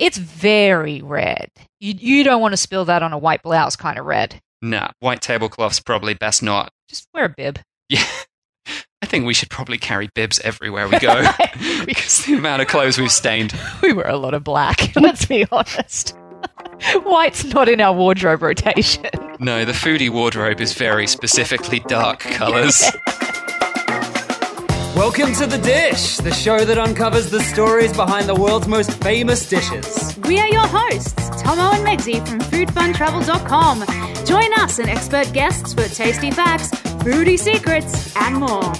It's very red. You, you don't want to spill that on a white blouse kind of red. Nah, white tablecloths probably best not. Just wear a bib. Yeah. I think we should probably carry bibs everywhere we go because the amount of clothes we've stained. We wear a lot of black, let's be honest. White's not in our wardrobe rotation. No, the foodie wardrobe is very specifically dark colours. Welcome to The Dish, the show that uncovers the stories behind the world's most famous dishes. We are your hosts, Tomo and Megsy from foodfuntravel.com. Join us and expert guests for tasty facts, foodie secrets, and more.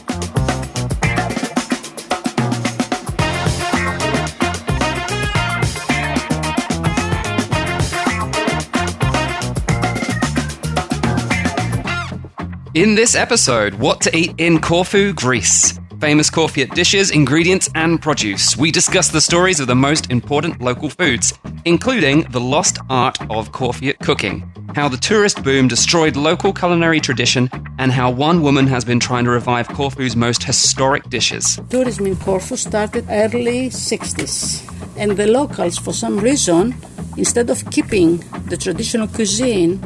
In this episode, what to eat in Corfu, Greece. Famous Corfiot dishes, ingredients, and produce. We discuss the stories of the most important local foods, including the lost art of Corfiot cooking, how the tourist boom destroyed local culinary tradition, and how one woman has been trying to revive Corfu's most historic dishes. tourism in Corfu started early 60s and the locals for some reason instead of keeping the traditional cuisine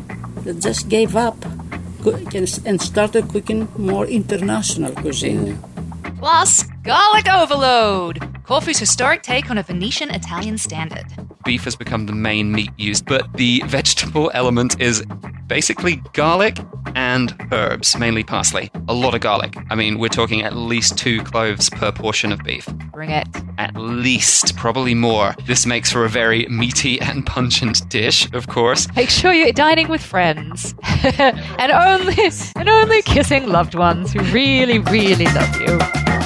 they just gave up and started cooking more international cuisine mm. Plus, garlic overload. Corfu's historic take on a Venetian Italian standard. Beef has become the main meat used, but the vegetable element is basically garlic and herbs, mainly parsley. A lot of garlic. I mean, we're talking at least two cloves per portion of beef. Bring it. At least, probably more. This makes for a very meaty and pungent dish, of course. Make sure you're dining with friends, and only and only kissing loved ones who really, really love you.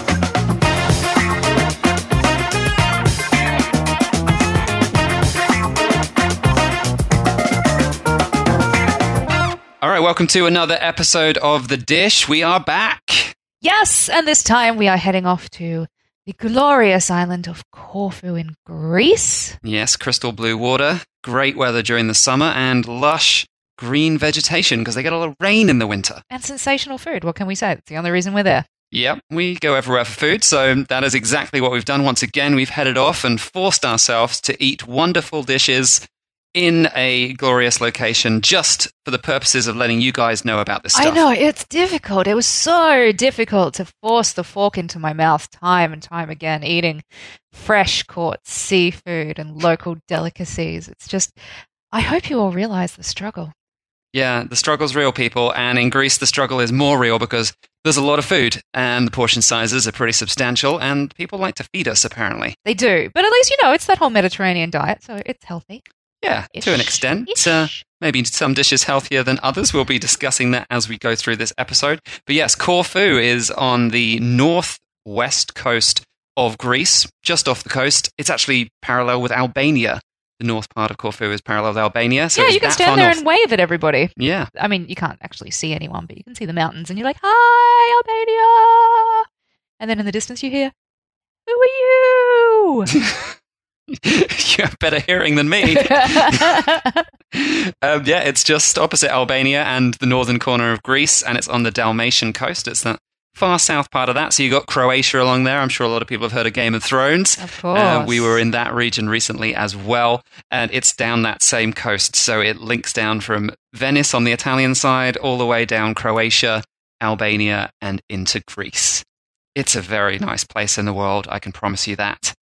All right, welcome to another episode of The Dish. We are back. Yes, and this time we are heading off to the glorious island of Corfu in Greece. Yes, crystal blue water, great weather during the summer, and lush green vegetation because they get a lot of rain in the winter. And sensational food. What can we say? That's the only reason we're there. Yep, we go everywhere for food, so that is exactly what we've done. Once again, we've headed off and forced ourselves to eat wonderful dishes in a glorious location just for the purposes of letting you guys know about this stuff. I know, it's difficult. It was so difficult to force the fork into my mouth time and time again, eating fresh caught seafood and local delicacies. It's just, I hope you all realize the struggle. Yeah, the struggle's real, people, and in Greece, the struggle is more real because there's a lot of food and the portion sizes are pretty substantial, and people like to feed us, apparently. They do, but at least you know it's that whole Mediterranean diet, so it's healthy. Yeah, to an extent. Uh, maybe some dishes healthier than others. We'll be discussing that as we go through this episode. But yes, Corfu is on the northwest coast of Greece, just off the coast. It's actually parallel with Albania. The north part of Corfu is parallel with Albania. So yeah, you can stand there north. and wave at everybody. Yeah. I mean, you can't actually see anyone, but you can see the mountains, and you're like, "Hi, Albania!" And then in the distance, you hear, "Who are you?" you have better hearing than me. um, yeah, it's just opposite Albania and the northern corner of Greece, and it's on the Dalmatian coast. It's the far south part of that. So you've got Croatia along there. I'm sure a lot of people have heard of Game of Thrones. Of course. Uh, we were in that region recently as well, and it's down that same coast. So it links down from Venice on the Italian side all the way down Croatia, Albania, and into Greece. It's a very nice place in the world, I can promise you that.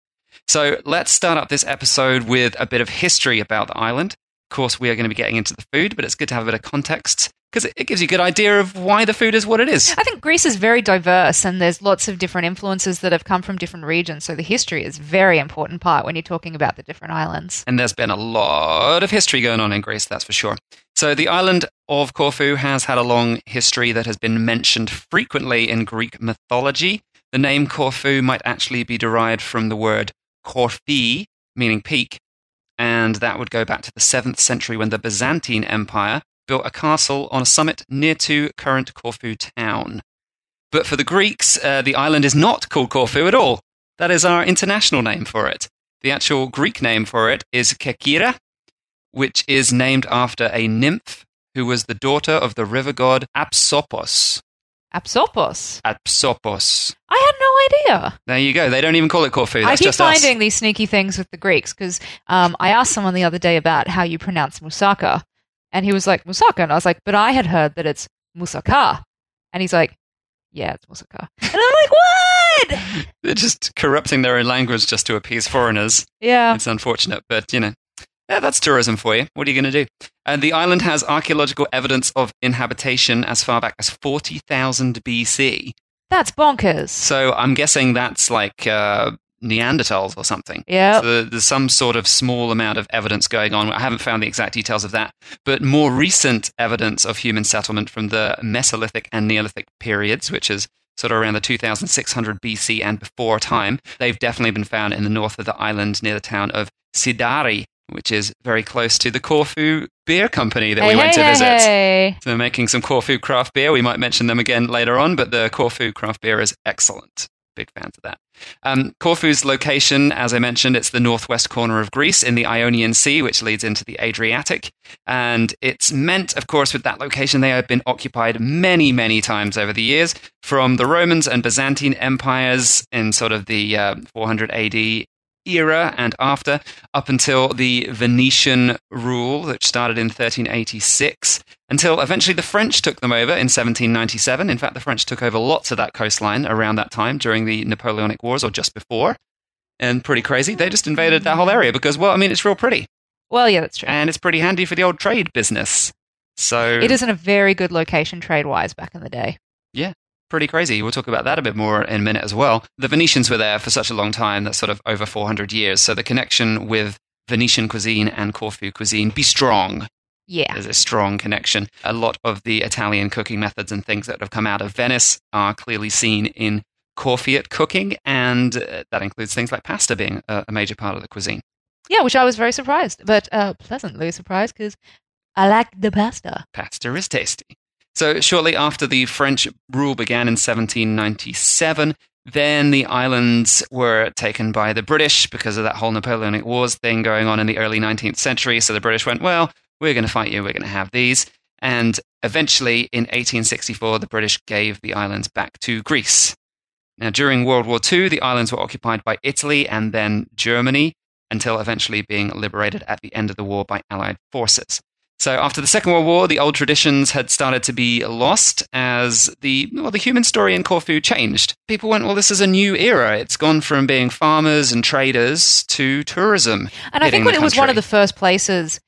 So let's start up this episode with a bit of history about the island. Of course, we are going to be getting into the food, but it's good to have a bit of context because it, gives you a good idea of why the food is what it is. I think Greece is very diverse, and there's lots of different influences that have come from different regions. So the history is a very important part when you're talking about the different islands. And there's been a lot of history going on in Greece, that's for sure. So the island of Corfu has had a long history that has been mentioned frequently in Greek mythology. The name Corfu might actually be derived from the word Corfi, meaning peak, and that would go back to the 7th century when the Byzantine Empire built a castle on a summit near to current Corfu town. But for the Greeks, uh, the island is not called Corfu at all. That is our international name for it. The actual Greek name for it is Kerkyra, which is named after a nymph who was the daughter of the river god Apsopos. Apsopos. Apsopos. I had no idea. There you go. They don't even call it Corfu. That's I keep just us. finding these sneaky things with the Greeks because um, I asked someone the other day about how you pronounce moussaka, and he was like moussaka, and I was like, but I had heard that it's moussaka, and he's like, yeah, it's moussaka, and I'm like, what? They're just corrupting their own language just to appease foreigners. Yeah, It's unfortunate, but you know, yeah, that's tourism for you. What are you going to do? And the island has archaeological evidence of inhabitation as far back as 40,000 BC. that's bonkers. So I'm guessing that's like uh, Neanderthals or something. Yeah, So there's some sort of small amount of evidence going on. I haven't found the exact details of that, but more recent evidence of human settlement from the Mesolithic and Neolithic periods, which is sort of around the 2600 BC and before time, they've definitely been found in the north of the island near the town of Sidari, which is very close to the Corfu Beer Company that hey, we went hey, to visit. hey. So they're making some Corfu craft beer. We might mention them again later on, but the Corfu craft beer is excellent. Big fans of that. Um, Corfu's location, as I mentioned, it's the northwest corner of Greece in the Ionian Sea, which leads into the Adriatic. And it's meant, of course, with that location, they have been occupied many, many times over the years from the Romans and Byzantine empires in sort of the uh, 400 AD era and after, up until the Venetian rule, which started in 1386, until eventually the French took them over in 1797. In fact, the French took over lots of that coastline around that time during the Napoleonic Wars or just before. And pretty crazy. They just invaded that whole area because, well, I mean, it's real pretty Well, yeah, that's true. and it's pretty handy for the old trade business. So It isn't a very good location trade wise back in the day. Pretty crazy. We'll talk about that a bit more in a minute as well. The Venetians were there for such a long time, that's sort of over 400 years. So the connection with Venetian cuisine and Corfu cuisine be strong. Yeah. There's a strong connection. A lot of the Italian cooking methods and things that have come out of Venice are clearly seen in Corfiot cooking, and uh, that includes things like pasta being a, a major part of the cuisine. Yeah, which I was very surprised, but uh, pleasantly surprised because I like the pasta. Pasta is tasty. So, shortly after the French rule began in 1797, then the islands were taken by the British because of that whole Napoleonic Wars thing going on in the early 19th century. So the British went, well, we're going to fight you, we're going to have these. And eventually, in 1864, the British gave the islands back to Greece. Now, during World War II, the islands were occupied by Italy and then Germany until eventually being liberated at the end of the war by Allied forces. So after the Second World War, the old traditions had started to be lost as the well, the human story in Corfu changed. People went, well, this is a new era. It's gone from being farmers and traders to tourism. And I think when it was one of the first places,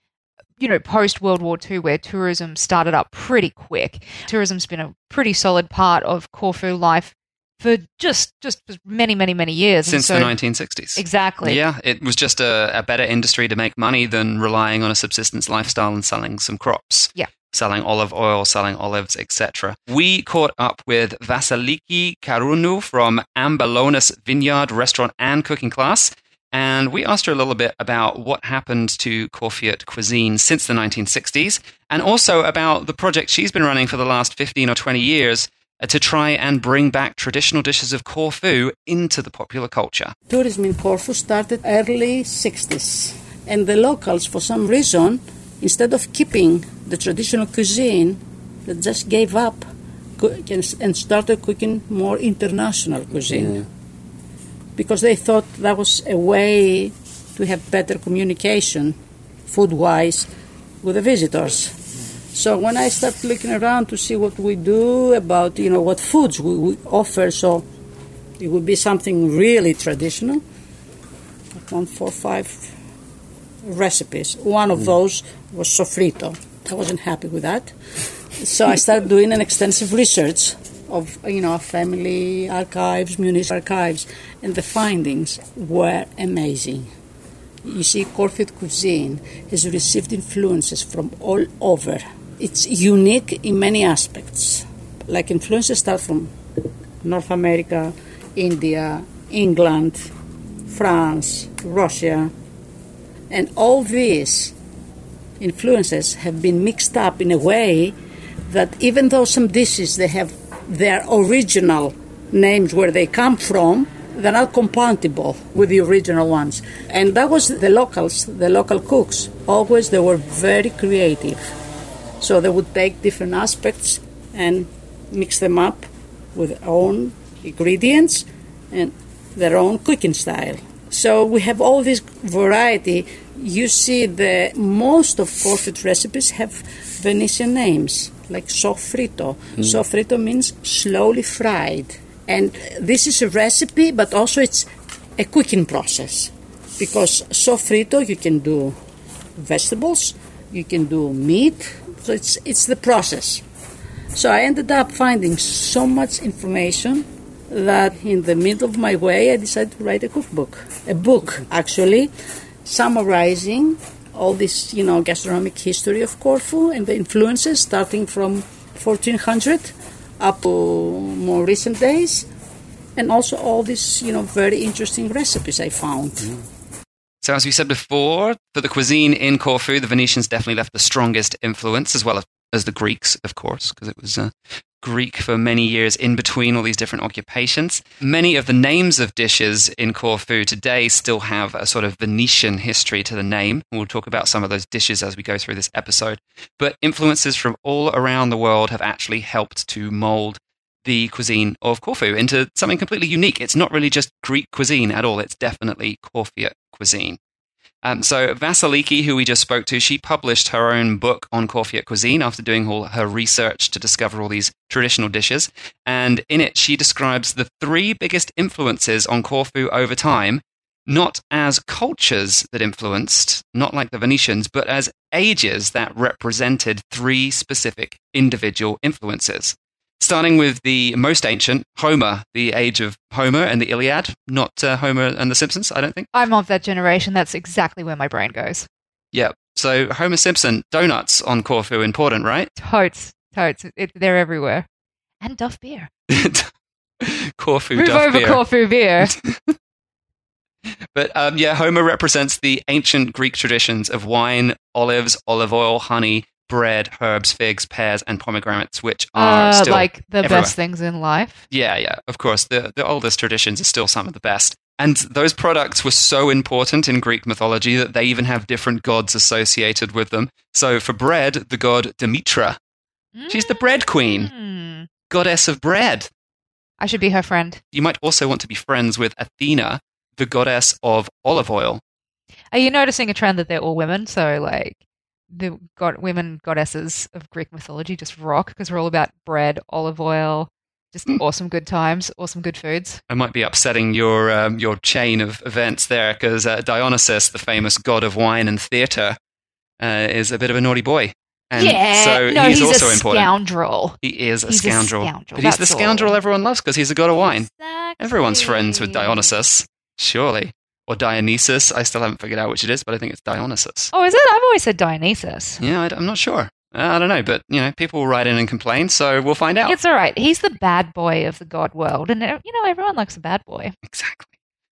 you know, post World War II, where tourism started up pretty quick. Tourism's been a pretty solid part of Corfu life for just just for many, many, many years. Since so- the 1960s. Exactly. Yeah, it was just a, a better industry to make money than relying on a subsistence lifestyle and selling some crops. Yeah. Selling olive oil, selling olives, etc. We caught up with Vasiliki Karounou from Ambelonas Vineyard Restaurant and Cooking Class, and we asked her a little bit about what happened to Corfiot cuisine since the 1960s, and also about the project she's been running for the last 15 or 20 years Uh, to try and bring back traditional dishes of Corfu into the popular culture. Tourism in Corfu started early 60s, and the locals, for some reason, instead of keeping the traditional cuisine, they just gave up and started cooking more international cuisine because they thought that was a way to have better communication, food-wise, with the visitors. So when I started looking around to see what we do about, you know, what foods we, we offer, so it would be something really traditional. I found four, five recipes. One of hmm. those was sofrito. I wasn't happy with that, so I started doing an extensive research of you know family archives, municipal archives, and the findings were amazing. You see, Corfiot cuisine has received influences from all over. It's unique in many aspects. Like influences start from North America, India, England, France, Russia, and all these influences have been mixed up in a way that even though some dishes they have their original names where they come from, they're not compatible with the original ones. And that was the locals, the local cooks. Always they were very creative. So they would take different aspects and mix them up with their own ingredients and their own cooking style. So we have all this variety. You see, the most of Corfu recipes have Venetian names, like sofrito. Hmm. Sofrito means slowly fried, and this is a recipe, but also it's a cooking process because sofrito you can do vegetables, you can do meat, so it's it's the process. So I ended up finding so much information that in the middle of my way I decided to write a cookbook. A book actually summarizing all this, you know, gastronomic history of Corfu and the influences starting from 1400 up to more recent days and also all these, you know, very interesting recipes I found. Mm. So, as we said before, for the cuisine in Corfu, the Venetians definitely left the strongest influence, as well as, the Greeks, of course, because it was uh, Greek for many years in between all these different occupations. Many of the names of dishes in Corfu today still have a sort of Venetian history to the name. We'll talk about some of those dishes as we go through this episode. But influences from all around the world have actually helped to mold the cuisine of Corfu into something completely unique. It's not really just Greek cuisine at all, it's definitely Corfiot cuisine. Um, so Vasiliki, who we just spoke to, she published her own book on Corfiot cuisine after doing all her research to discover all these traditional dishes. And in it, she describes the three biggest influences on Corfu over time, not as cultures that influenced, not like the Venetians, but as ages that represented three specific individual influences. Starting with the most ancient, Homer, the age of Homer and the Iliad, not uh, Homer and the Simpsons, I don't think. I'm of that generation. That's exactly where my brain goes. Yeah. So Homer Simpson, donuts on Corfu, important, right? Totes, totes. It, they're everywhere. And Duff beer. Corfu Move Duff over beer. Corfu beer. But um, yeah, Homer represents the ancient Greek traditions of wine, olives, olive oil, honey, bread, herbs, figs, pears, and pomegranates, which are Uh, still like the everywhere. best things in life. Yeah, yeah, of course. The, the oldest traditions are still some of the best. And those products were so important in Greek mythology that they even have different gods associated with them. So for bread, the god Demetra. She's the bread queen, Mm. goddess of bread. I should be her friend. You might also want to be friends with Athena, the goddess of olive oil. Are you noticing a trend that they're all women? So, like, the god- women goddesses of Greek mythology just rock because we're all about bread, olive oil, just Hmm. awesome good times, awesome good foods. I might be upsetting your um, your chain of events there because uh, Dionysus, the famous god of wine and theatre, uh, is a bit of a naughty boy. And yeah, so no, he's, he's, also a important. scoundrel. He is a He's a scoundrel. scoundrel, But he's the that's all. scoundrel everyone loves because he's a god of wine. Exactly. Everyone's friends with Dionysus, surely. Or Dionysus. I still haven't figured out which it is, but I think it's Dionysus. Oh, is it? I've always said Dionysus. Yeah, I, am not sure. Uh, I don't know, but you know, people will write in and complain, so we'll find out. It's all right. He's the bad boy of the god world, and uh, you know everyone likes a bad boy. Exactly.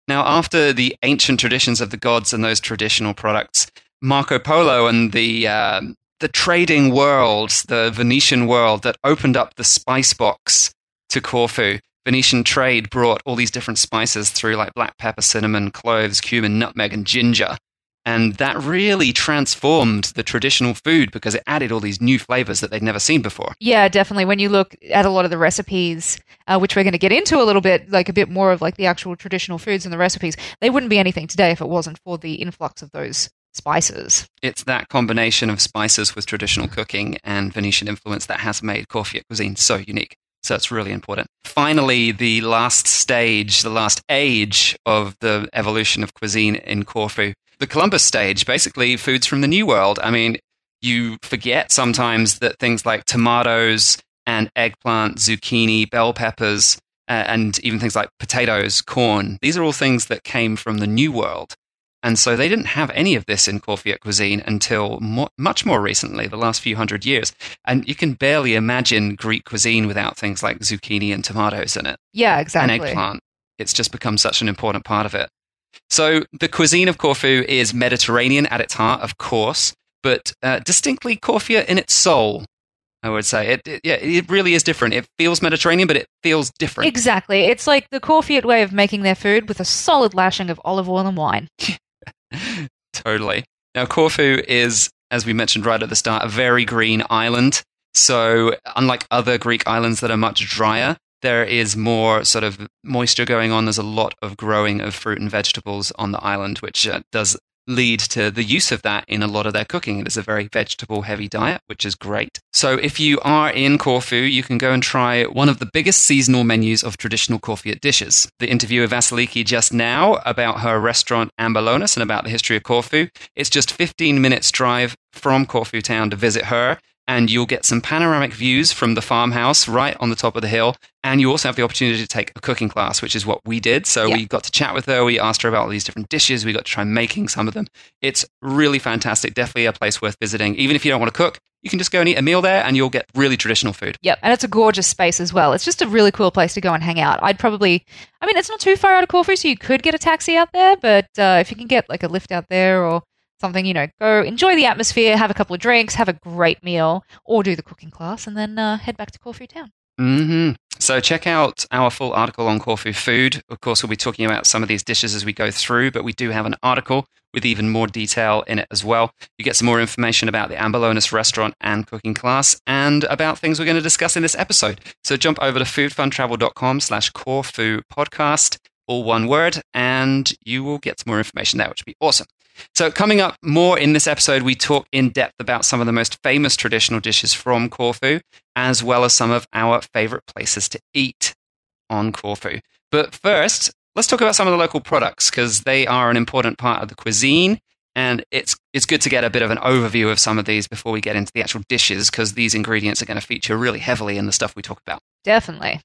Now, after the ancient traditions of the gods and those traditional products, Marco Polo and the um, the trading world, the Venetian world that opened up the spice box to Corfu. Venetian trade brought all these different spices through, like black pepper, cinnamon, cloves, cumin, nutmeg, and ginger. And that really transformed the traditional food because it added all these new flavors that they'd never seen before. Yeah, definitely. When you look at a lot of the recipes, uh, which we're going to get into a little bit, like a bit more of like the actual traditional foods and the recipes, they wouldn't be anything today if it wasn't for the influx of those spices. It's that combination of spices with traditional cooking and Venetian influence that has made Corfiot cuisine so unique. So it's really important. Finally, the last stage, the last age of the evolution of cuisine in Corfu, the Columbus stage, basically foods from the New World. I mean, you forget sometimes that things like tomatoes and eggplant, zucchini, bell peppers, uh, and even things like potatoes, corn, these are all things that came from the New World. And so they didn't have any of this in Corfiot cuisine until mo much more recently, the last few hundred years. And you can barely imagine Greek cuisine without things like zucchini and tomatoes in it, Yeah, exactly. and eggplant. It's just become such an important part of it. So the cuisine of Corfu is Mediterranean at its heart, of course, but uh, distinctly Corfiot in its soul. I would say it, it. Yeah, it really is different. It feels Mediterranean, but it feels different. Exactly. It's like the Corfiot way of making their food with a solid lashing of olive oil and wine. totally. Now, Corfu is, as we mentioned right at the start, a very green island. So, unlike other Greek islands that are much drier, there is more sort of moisture going on. There's a lot of growing of fruit and vegetables on the island, which uh, does lead to the use of that in a lot of their cooking. It is a very vegetable heavy diet, which is great. So if you are in Corfu, you can go and try one of the biggest seasonal menus of traditional Corfiot dishes. The interview with Vasiliki just now about her restaurant Ambelonas and about the history of Corfu. It's just 15 minutes drive from Corfu town to visit her and you'll get some panoramic views from the farmhouse right on the top of the hill. And you also have the opportunity to take a cooking class, which is what we did. So Yeah. we got to chat with her. We asked her about all these different dishes. We got to try making some of them. It's really fantastic. Definitely a place worth visiting. Even if you don't want to cook, you can just go and eat a meal there and you'll get really traditional food. Yep, and it's a gorgeous space as well. It's just a really cool place to go and hang out. I'd probably, I mean, it's not too far out of Corfu, so you could get a taxi out there, but uh, if you can get like a lift out there or something, you know, go enjoy the atmosphere, have a couple of drinks, have a great meal, or do the cooking class, and then uh, head back to Corfu town. hmm So check out our full article on Corfu food. Of course, we'll be talking about some of these dishes as we go through, but we do have an article with even more detail in it as well. You get some more information about the Ambelonas restaurant and cooking class and about things we're going to discuss in this episode. So jump over to foodfuntravel.com slash Corfu podcast, all one word, and you will get some more information there, which would be awesome. So, coming up more in this episode, we talk in depth about some of the most famous traditional dishes from Corfu, as well as some of our favorite places to eat on Corfu. But first, let's talk about some of the local products because they are an important part of the cuisine. And it's, it's good to get a bit of an overview of some of these before we get into the actual dishes because these ingredients are going to feature really heavily in the stuff we talk about. Definitely.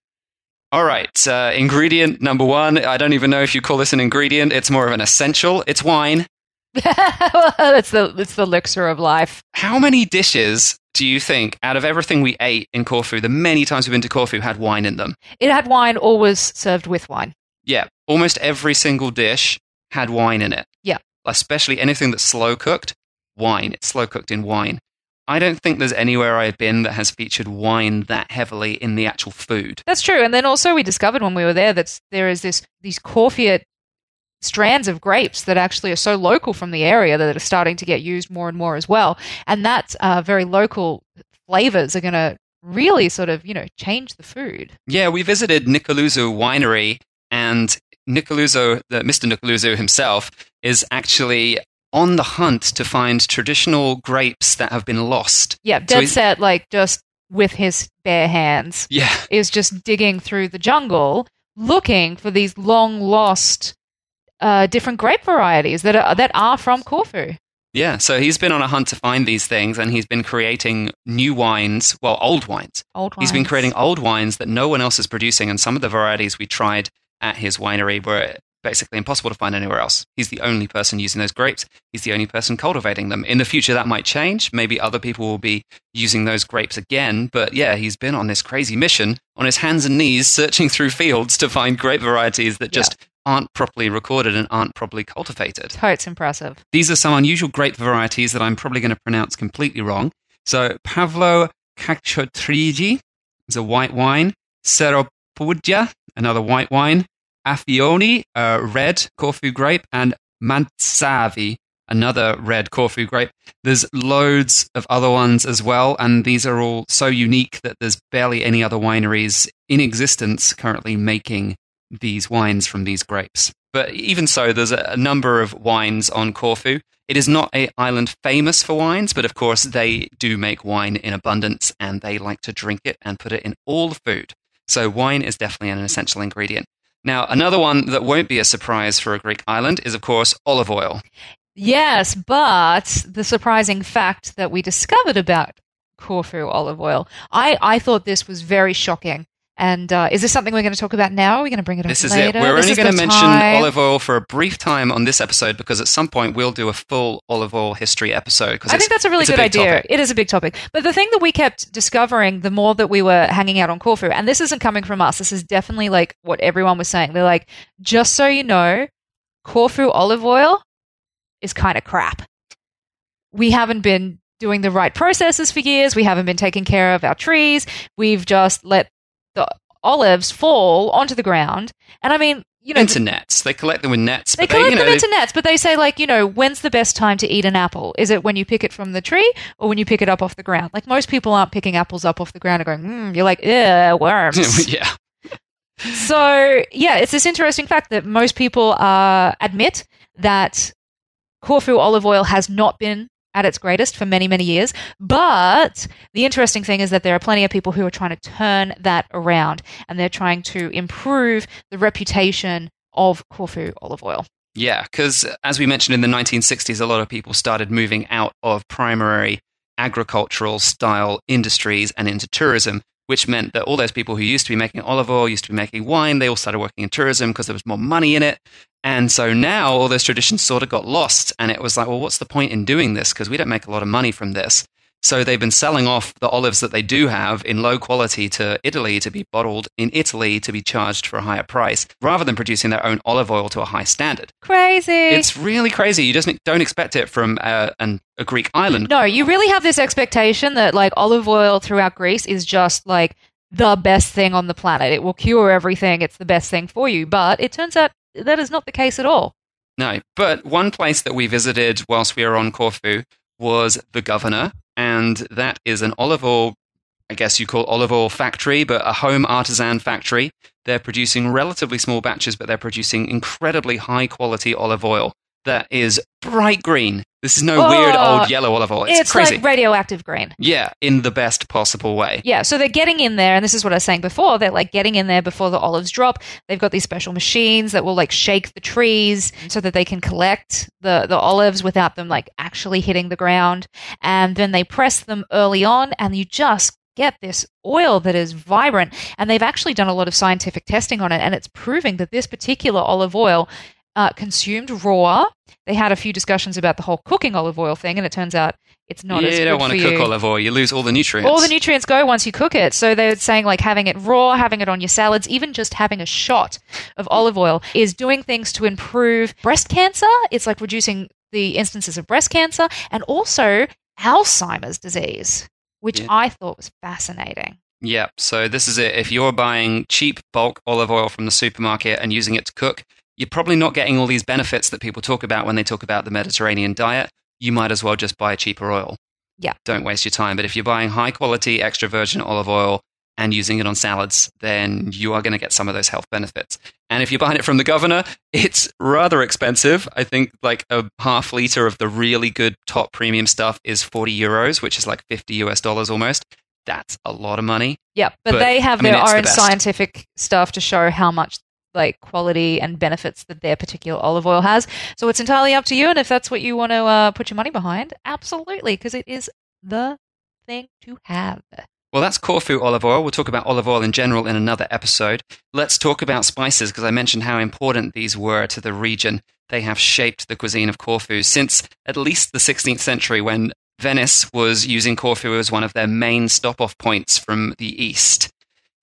All right, uh, ingredient number one. I don't even know if you call this an ingredient. It's more of an essential. It's wine. It's the it's the elixir of life. How many dishes do you think, out of everything we ate in Corfu, the many times we've been to Corfu, had wine in them? It had wine, always served with wine. Yeah, almost every single dish had wine in it. Yeah. Especially anything that's slow cooked, wine. It's slow cooked in wine. I don't think there's anywhere I've been that has featured wine that heavily in the actual food. That's true. And then also we discovered when we were there that there is this these Corfiot strands of grapes that actually are so local from the area that are starting to get used more and more as well. And that uh, very local flavors are going to really sort of you know change the food. Yeah, we visited Nicoluzo Winery, and Nicoluzo, the, Mr. Nicoluzo himself, is actually on the hunt to find traditional grapes that have been lost. Yeah, dead he's- set like just with his bare hands Yeah, is just digging through the jungle looking for these long lost uh, different grape varieties that are that are from Corfu. yeah. So he's been on a hunt to find these things, and he's been creating new wines, well, old wines. Old wines. He's been creating old wines that no one else is producing, and some of the varieties we tried at his winery were basically impossible to find anywhere else. He's the only person using those grapes. He's the only person cultivating them. In the future, that might change. Maybe other people will be using those grapes again. But yeah, he's been on this crazy mission on his hands and knees, searching through fields to find grape varieties that just aren't properly recorded and aren't properly cultivated. Totes impressive. These are some unusual grape varieties that I'm probably going to pronounce completely wrong. So, Pavlo Cachotrigi is a white wine. Seropudja, another white wine. Affioni, a red Corfu grape. And Mantsavi, another red Corfu grape. There's loads of other ones as well, and these are all so unique that there's barely any other wineries in existence currently making these wines from these grapes. But even so, there's a, number of wines on Corfu. It is not a island famous for wines, but of course they do make wine in abundance and they like to drink it and put it in all the food. So wine is definitely an essential ingredient. Now, another one that won't be a surprise for a Greek island is, of course, olive oil. Yes, but the surprising fact that we discovered about Corfu olive oil, I, I thought this was very shocking. And uh, is this something we're going to talk about now? Are we going to bring it up This is later? it. We're This only going to mention time. olive oil for a brief time on this episode because at some point we'll do a full olive oil history episode. I think that's a really good big idea. topic. It is a big topic. But the thing that we kept discovering the more that we were hanging out on Corfu, and this isn't coming from us, this is definitely like what everyone was saying. They're like, just so you know, Corfu olive oil is kind of crap. We haven't been doing the right processes for years. We haven't been taking care of our trees. We've just let the olives fall onto the ground. And I mean, you know, into nets. They collect them with nets. they collect know, them into nets, but they say like, you know, when's the best time to eat an apple? Is it when you pick it from the tree or when you pick it up off the ground? Like most people aren't picking apples up off the ground and going, mm, you're like, yeah, worms. yeah. So, yeah, it's this interesting fact that most people uh, admit that Corfu olive oil has not been at its greatest for many, many years. But the interesting thing is that there are plenty of people who are trying to turn that around and they're trying to improve the reputation of Corfu olive oil. Yeah, because uh, as we mentioned in the 1960s, a lot of people started moving out of primary agricultural style industries and into tourism, which meant that all those people who used to be making olive oil, used to be making wine, they all started working in tourism because there was more money in it. And so now all those traditions sort of got lost. And it was like, well, what's the point in doing this? Because we don't make a lot of money from this. So they've been selling off the olives that they do have in low quality to Italy to be bottled in Italy to be charged for a higher price rather than producing their own olive oil to a high standard. Crazy. It's really crazy. You just don't expect it from uh, an, a Greek island. no, you really have this expectation that like olive oil throughout Greece is just like the best thing on the planet. It will cure everything. It's the best thing for you. But it turns out that is not the case at all. No, but one place that we visited whilst we were on Corfu was the Governor, and that is an olive oil, I guess you call olive oil factory, but a home artisan factory. They're producing relatively small batches, but they're producing incredibly high quality olive oil that is bright green. This is no Oh, weird old uh, yellow olive oil. It's, crazy. It's, crazy. like radioactive green. yeah, in the best possible way. Yeah, so they're getting in there, and this is what I was saying before. They're like getting in there before the olives drop. They've got these special machines that will like shake the trees so that they can collect the, the olives without them like actually hitting the ground. And then they press them early on, and you just get this oil that is vibrant. And they've actually done a lot of scientific testing on it, and it's proving that this particular olive oil. Uh, consumed raw. They had a few discussions about the whole cooking olive oil thing, and it turns out it's not you as good don't want to cook you. olive oil. You lose all the nutrients. All the nutrients go once you cook it. So they're saying like having it raw, having it on your salads, even just having a shot of olive oil is doing things to improve breast cancer. It's like reducing the instances of breast cancer and also Alzheimer's disease, which Yeah. I thought was fascinating. Yeah, so this is it. If you're buying cheap bulk olive oil from the supermarket and using it to cook, you're probably not getting all these benefits that people talk about when they talk about the Mediterranean diet. You might as well just buy cheaper oil. Yeah. Don't waste your time. But if you're buying high quality extra virgin olive oil and using it on salads, then you are going to get some of those health benefits. And if you're buying it from the governor, it's rather expensive. I think like a half liter of the really good top premium stuff is 40 euros, which is like 50 US dollars almost. That's a lot of money. Yeah, but, But, they have I mean, their it's the own scientific stuff to show how much like quality and benefits that their particular olive oil has. So it's entirely up to you, and if that's what you want to uh, put your money behind, absolutely, because it is the thing to have. Well, that's Corfu olive oil. We'll talk about olive oil in general in another episode. Let's talk about spices because I mentioned how important these were to the region. They have shaped the cuisine of Corfu since at least the 16th century when Venice was using Corfu as one of their main stop off points from the east.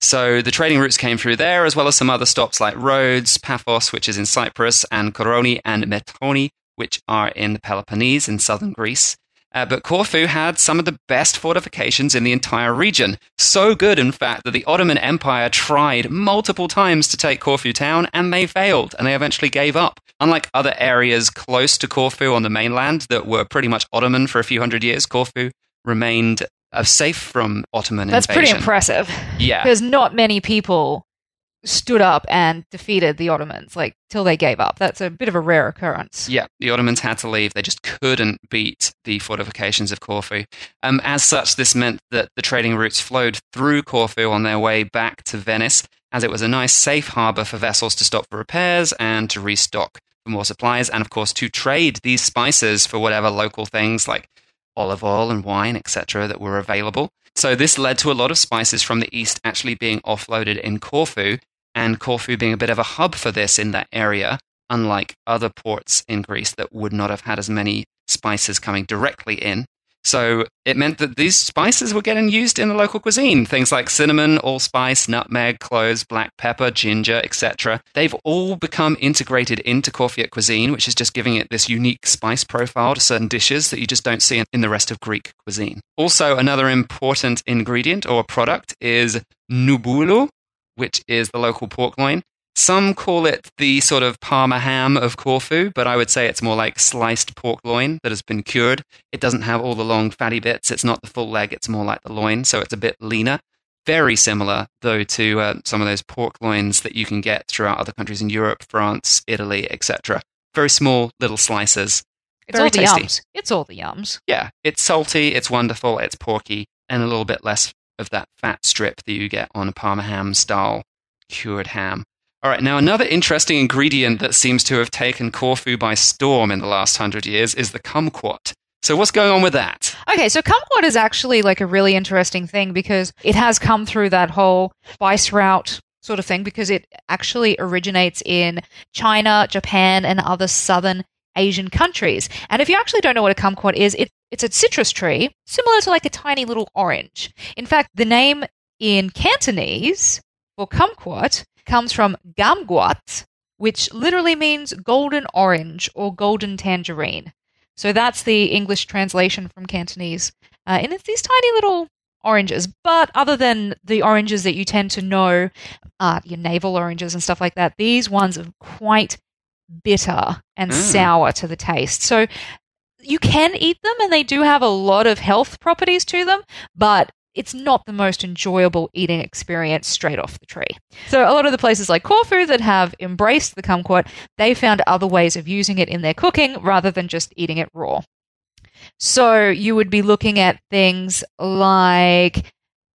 So the trading routes came through there, as well as some other stops like Rhodes, Paphos, which is in Cyprus, and Koroni and Methoni, which are in the Peloponnese in southern Greece. Uh, but Corfu had some of the best fortifications in the entire region. So good, in fact, that the Ottoman Empire tried multiple times to take Corfu town and they failed and they eventually gave up. Unlike other areas close to Corfu on the mainland that were pretty much Ottoman for a few hundred years, Corfu remained uh, safe from Ottoman That's invasion. pretty impressive. Yeah. Because not many people stood up and defeated the Ottomans, like till they gave up. That's a bit of a rare occurrence. Yeah, the Ottomans had to leave. They just couldn't beat the fortifications of Corfu. Um, as such, this meant that the trading routes flowed through Corfu on their way back to Venice, as it was a nice, safe harbor for vessels to stop for repairs and to restock for more supplies, and of course, to trade these spices for whatever local things like olive oil and wine, etc., that were available. So, this led to a lot of spices from the east actually being offloaded in Corfu, and Corfu being a bit of a hub for this in that area unlike other ports in Greece that would not have had as many spices coming directly in. So it meant that these spices were getting used in the local cuisine. Things like cinnamon, allspice, nutmeg, cloves, black pepper, ginger, etc. They've all become integrated into Corfiot cuisine, which is just giving it this unique spice profile to certain dishes that you just don't see in the rest of Greek cuisine. Also, another important ingredient or product is nubulo, which is the local pork loin. Some call it the sort of Parma ham of Corfu, but I would say it's more like sliced pork loin that has been cured. It doesn't have all the long fatty bits. It's not the full leg, it's more like the loin, so it's a bit leaner. Very similar, though, to uh, some of those pork loins that you can get throughout other countries in Europe, France, Italy, etc. Very small little slices. It's Very all the tasty. yums. It's all the yums. Yeah, it's salty, it's wonderful, it's porky, and a little bit less of that fat strip that you get on a Parma ham style cured ham. All right, now another interesting ingredient that seems to have taken Corfu by storm in the last hundred years is the kumquat. So, what's going on with that? Okay, so kumquat is actually like a really interesting thing because it has come through that whole spice route sort of thing because it actually originates in China, Japan, and other southern Asian countries. And if you actually don't know what a kumquat is, it, it's a citrus tree similar to like a tiny little orange. In fact, the name in Cantonese for kumquat comes from gamguat, which literally means golden orange or golden tangerine. So that's the English translation from Cantonese. Uh, and it's these tiny little oranges. But other than the oranges that you tend to know, uh, your navel oranges and stuff like that, these ones are quite bitter and Mm. sour to the taste. So you can eat them and they do have a lot of health properties to them, but it's not the most enjoyable eating experience straight off the tree. So a lot of the places like Corfu that have embraced the kumquat, they found other ways of using it in their cooking rather than just eating it raw. So you would be looking at things like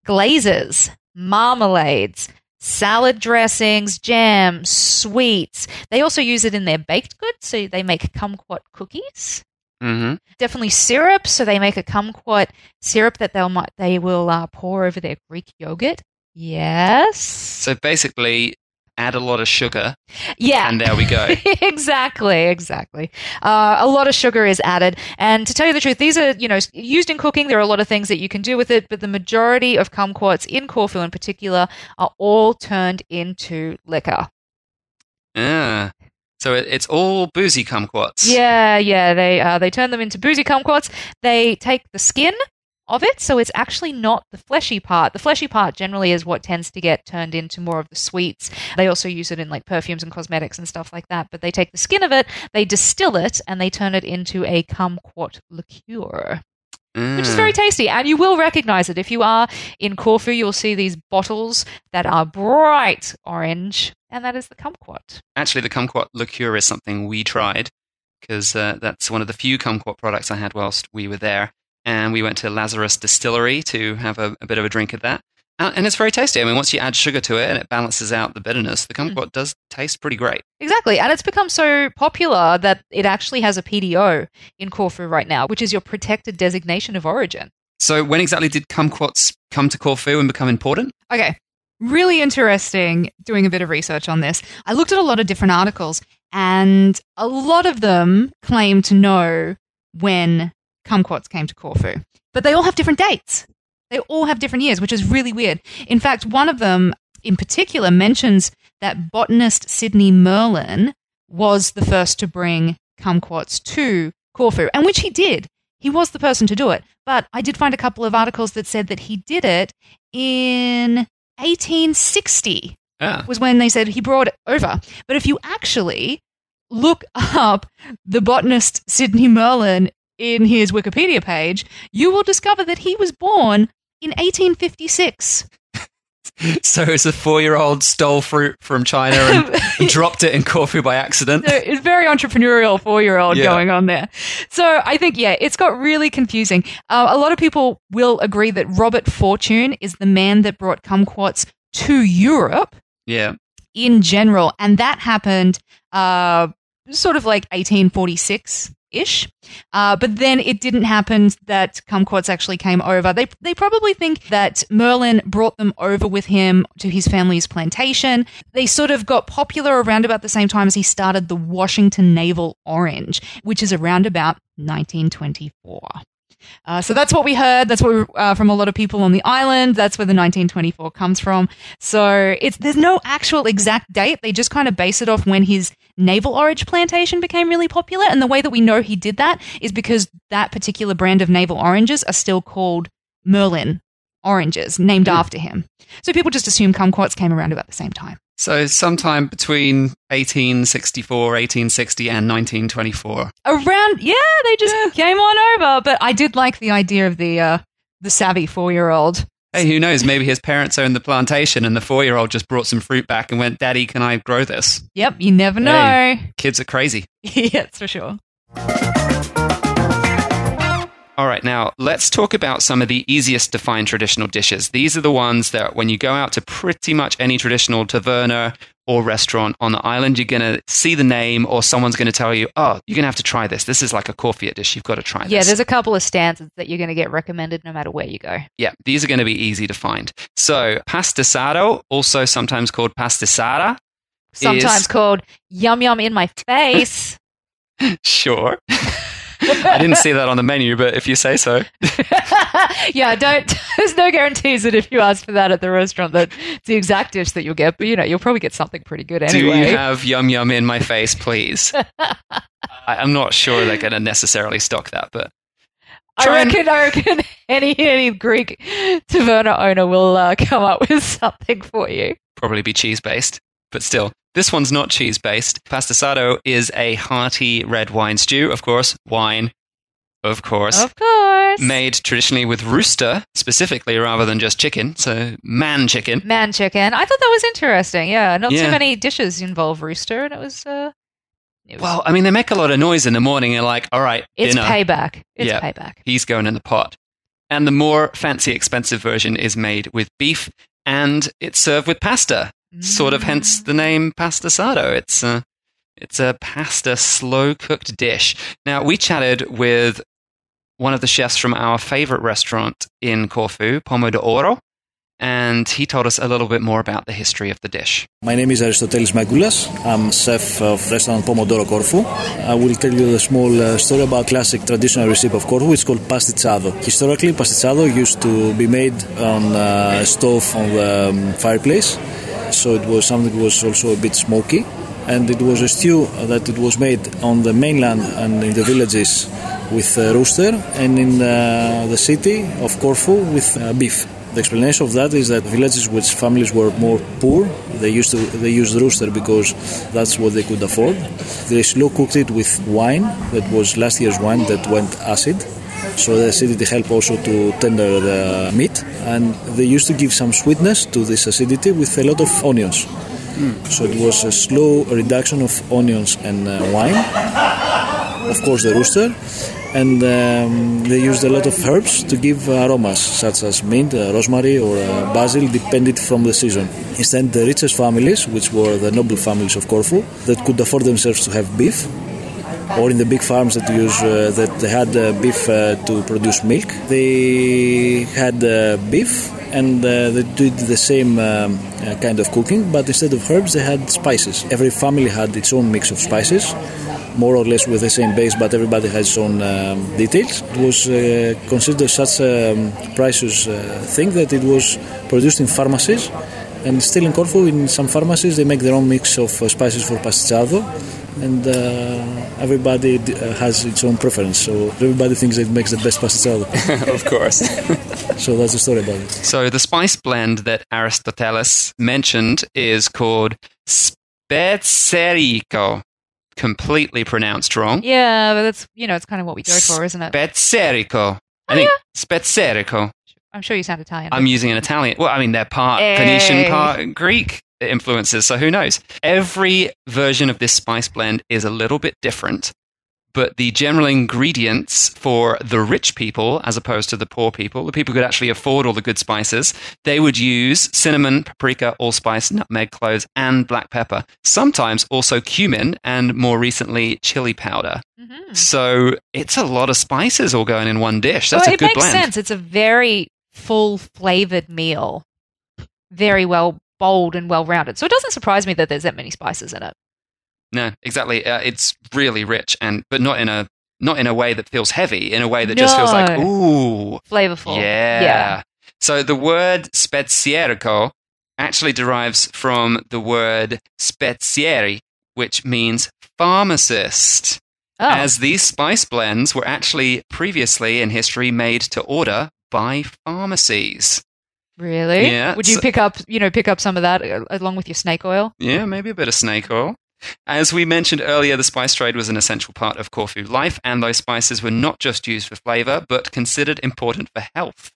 glazes, marmalades, salad dressings, jams, sweets. They also use it in their baked goods, so they make kumquat cookies. Hmm Definitely syrup, so they make a kumquat syrup that they'll might they will uh, pour over their Greek yogurt. Yes. So, basically, add a lot of sugar, Yeah. and there we go. exactly, exactly. Uh, a lot of sugar is added, and to tell you the truth, these are you know used in cooking. There are a lot of things that you can do with it, but the majority of kumquats in Corfu, in particular, are all turned into liquor. Ah. So, it, it's all boozy kumquats. Yeah, yeah. They uh, they turn them into boozy kumquats. They take the skin of it, so it's actually not the fleshy part. The fleshy part generally is what tends to get turned into more of the sweets. They also use it in like perfumes and cosmetics and stuff like that. But they take the skin of it, they distill it, and they turn it into a kumquat liqueur, which is Ah. very tasty. And you will recognize it if you are in Corfu. You'll see these bottles that are bright orange, and that is the kumquat. Actually, the kumquat liqueur is something we tried because uh, that's one of the few kumquat products I had whilst we were there. And we went to Lazaris Distillery to have a, a bit of a drink of that. Uh, and it's very tasty. I mean, once you add sugar to it and it balances out the bitterness, the kumquat does taste pretty great. Exactly. And it's become so popular that it actually has a PDO in Corfu right now, which is your protected designation of origin. So, when exactly did kumquats come to Corfu and become important? Okay. Really interesting doing a bit of research on this. I looked at a lot of different articles, and a lot of them claim to know when kumquats came to Corfu, but they all have different dates. They all have different years, which is really weird. In fact, one of them in particular mentions that botanist Sidney Merlin was the first to bring kumquats to Corfu, and which he did. He was the person to do it. But I did find a couple of articles that said that he did it in 1860 Ah. was when they said he brought it over. But if you actually look up the botanist Sidney Merlin in his Wikipedia page, you will discover that he was born in 1856. So, it's a four year old stole fruit from China and dropped it in Corfu by accident. So it's very entrepreneurial four year old Yeah. going on there. So I think, yeah, it's got really confusing. Uh, a lot of people will agree that Robert Fortune is the man that brought kumquats to Europe Yeah. in general. And that happened uh, sort of like 1846 ish. Uh, but then it didn't happen that kumquats actually came over. They, they probably think that Merlin brought them over with him to his family's plantation. They sort of got popular around about the same time as he started the Washington Navel Orange, which is around about 1924. Uh, so that's what we heard. That's what we, uh, from a lot of people on the island. That's where the 1924 comes from. So it's there's no actual exact date. They just kind of base it off when his navel orange plantation became really popular. And the way that we know he did that is because that particular brand of navel oranges are still called Merlin oranges, named after him. So people just assume kumquats came around about the same time. So, sometime between 1864, 1860, and 1924. Around, yeah, they just came on over. But I did like the idea of the uh, the savvy four year old Hey, who knows? Maybe his parents owned the plantation and the four year old just brought some fruit back and went, Daddy, can I grow this? Yep, you never know. Kids are crazy. yeah, that's for sure. All right, now let's talk about some of the easiest to find traditional dishes. These are the ones that when you go out to pretty much any traditional taverna or restaurant on the island, you're going to see the name or someone's going to tell you, oh, you're going to have to try this. This is like a Corfiot dish. You've got to try Yeah, this. Yeah, there's a couple of stanzas that you're going to get recommended no matter where you go. Yeah, these are going to be easy to find. So, pastisado, also sometimes called pastisara. Sometimes is- called yum yum in my face. Sure. I didn't see that on the menu, but if you say so. yeah, don't. There's no guarantees that if you ask for that at the restaurant, that it's the exact dish that you'll get. But you know, you'll probably get something pretty good anyway. Do you have yum yum in my face, please? I, I'm not sure they're going to necessarily stock that, but I try and- reckon. I reckon any any Greek taverna owner will uh, come up with something for you. probably be cheese based, but still. This one's not cheese based. Pastisado is a hearty red wine stew, of course, wine, of course, Of course, made traditionally with rooster specifically rather than just chicken, so man chicken. man chicken. I thought that was interesting. Yeah, not Yeah. too many dishes involve rooster, and it was. Uh, it was Well, I mean, they make a lot of noise in the morning and like, all right, it's dinner. payback. It's Yeah. payback. he's going in the pot. And the more fancy, expensive version is made with beef and it's served with pasta. Sort of hence the name pastasado. It's a, it's a pasta slow cooked dish. Now, we chatted with one of the chefs from our favorite restaurant in Corfu, Pomo de Oro, and he told us a little bit more about the history of the dish. My name is Aristotelis Magoulas. I'm chef of restaurant Pomodoro Corfu. I will tell you a small uh, story about classic traditional recipe of Corfu. It's called pasticciado. Historically, pasticciado used to be made on uh, stove on the um, fireplace, so it was something that was also a bit smoky. And it was a stew that it was made on the mainland and in the villages with rooster, and in uh, the city of Corfu with uh, beef. The explanation of that is that villages which families were more poor, they used to they used rooster because that's what they could afford. They slow cooked it with wine that was last year's wine that went acid. So the acidity helped also to tender the meat, and they used to give some sweetness to this acidity with a lot of onions. So it was a slow reduction of onions and uh, wine. Of course, the rooster, and um, they used a lot of herbs to give aromas such as mint, uh, rosemary, or uh, basil, depended from the season. Instead, the richest families, which were the noble families of Corfu, that could afford themselves to have beef, or in the big farms that use uh, that had uh, beef uh, to produce milk, they had uh, beef. And they did the same um, kind of cooking, but instead of herbs, they had spices. Every family had its own mix of spices, more or less with the same base, but everybody has its own um, details. It was uh, considered such a um, precious uh, thing that it was produced in pharmacies. And still in Corfu, in some pharmacies, they make their own mix of uh, spices for pasticciado. And uh, everybody d- uh, has its own preference. So everybody thinks it makes the best pasticciado. of course. so that's the story about it. So the spice blend that Aristotelis mentioned is called Spezzerico. Completely pronounced wrong. Yeah, but that's you know, it's kind of what we go for, isn't it? Spezzerico. I think Spezzerico. I'm sure you sound Italian. I'm using an Italian. Well, I mean, they're part Hey. Phoenician, part Greek influences, so who knows? Every version of this spice blend is a little bit different, but the general ingredients for the rich people, as opposed to the poor people, the people who could actually afford all the good spices, they would use cinnamon, paprika, allspice, nutmeg, cloves, and black pepper. Sometimes also cumin, and more recently, chili powder. Mhm. So it's a lot of spices all going in one dish. That's well, a it makes sense. It's a very full flavored meal, very well bold and well rounded. So it doesn't surprise me that there's that many spices in it. No, exactly. Uh, it's really rich, and but not in a not in a way that feels heavy. In a way that just feels like ooh, Flavorful. yeah. Yeah. So the word spezierico actually derives from the word spezieri, which means pharmacist. Oh, As these spice blends were actually previously in history made to order by pharmacies. really? Yeah, Would you pick up, you know, pick up some of that uh, along with your snake oil? Yeah, maybe a bit of snake oil. As we mentioned earlier, the spice trade was an essential part of Corfu life, and those spices were not just used for flavor, but considered important for health.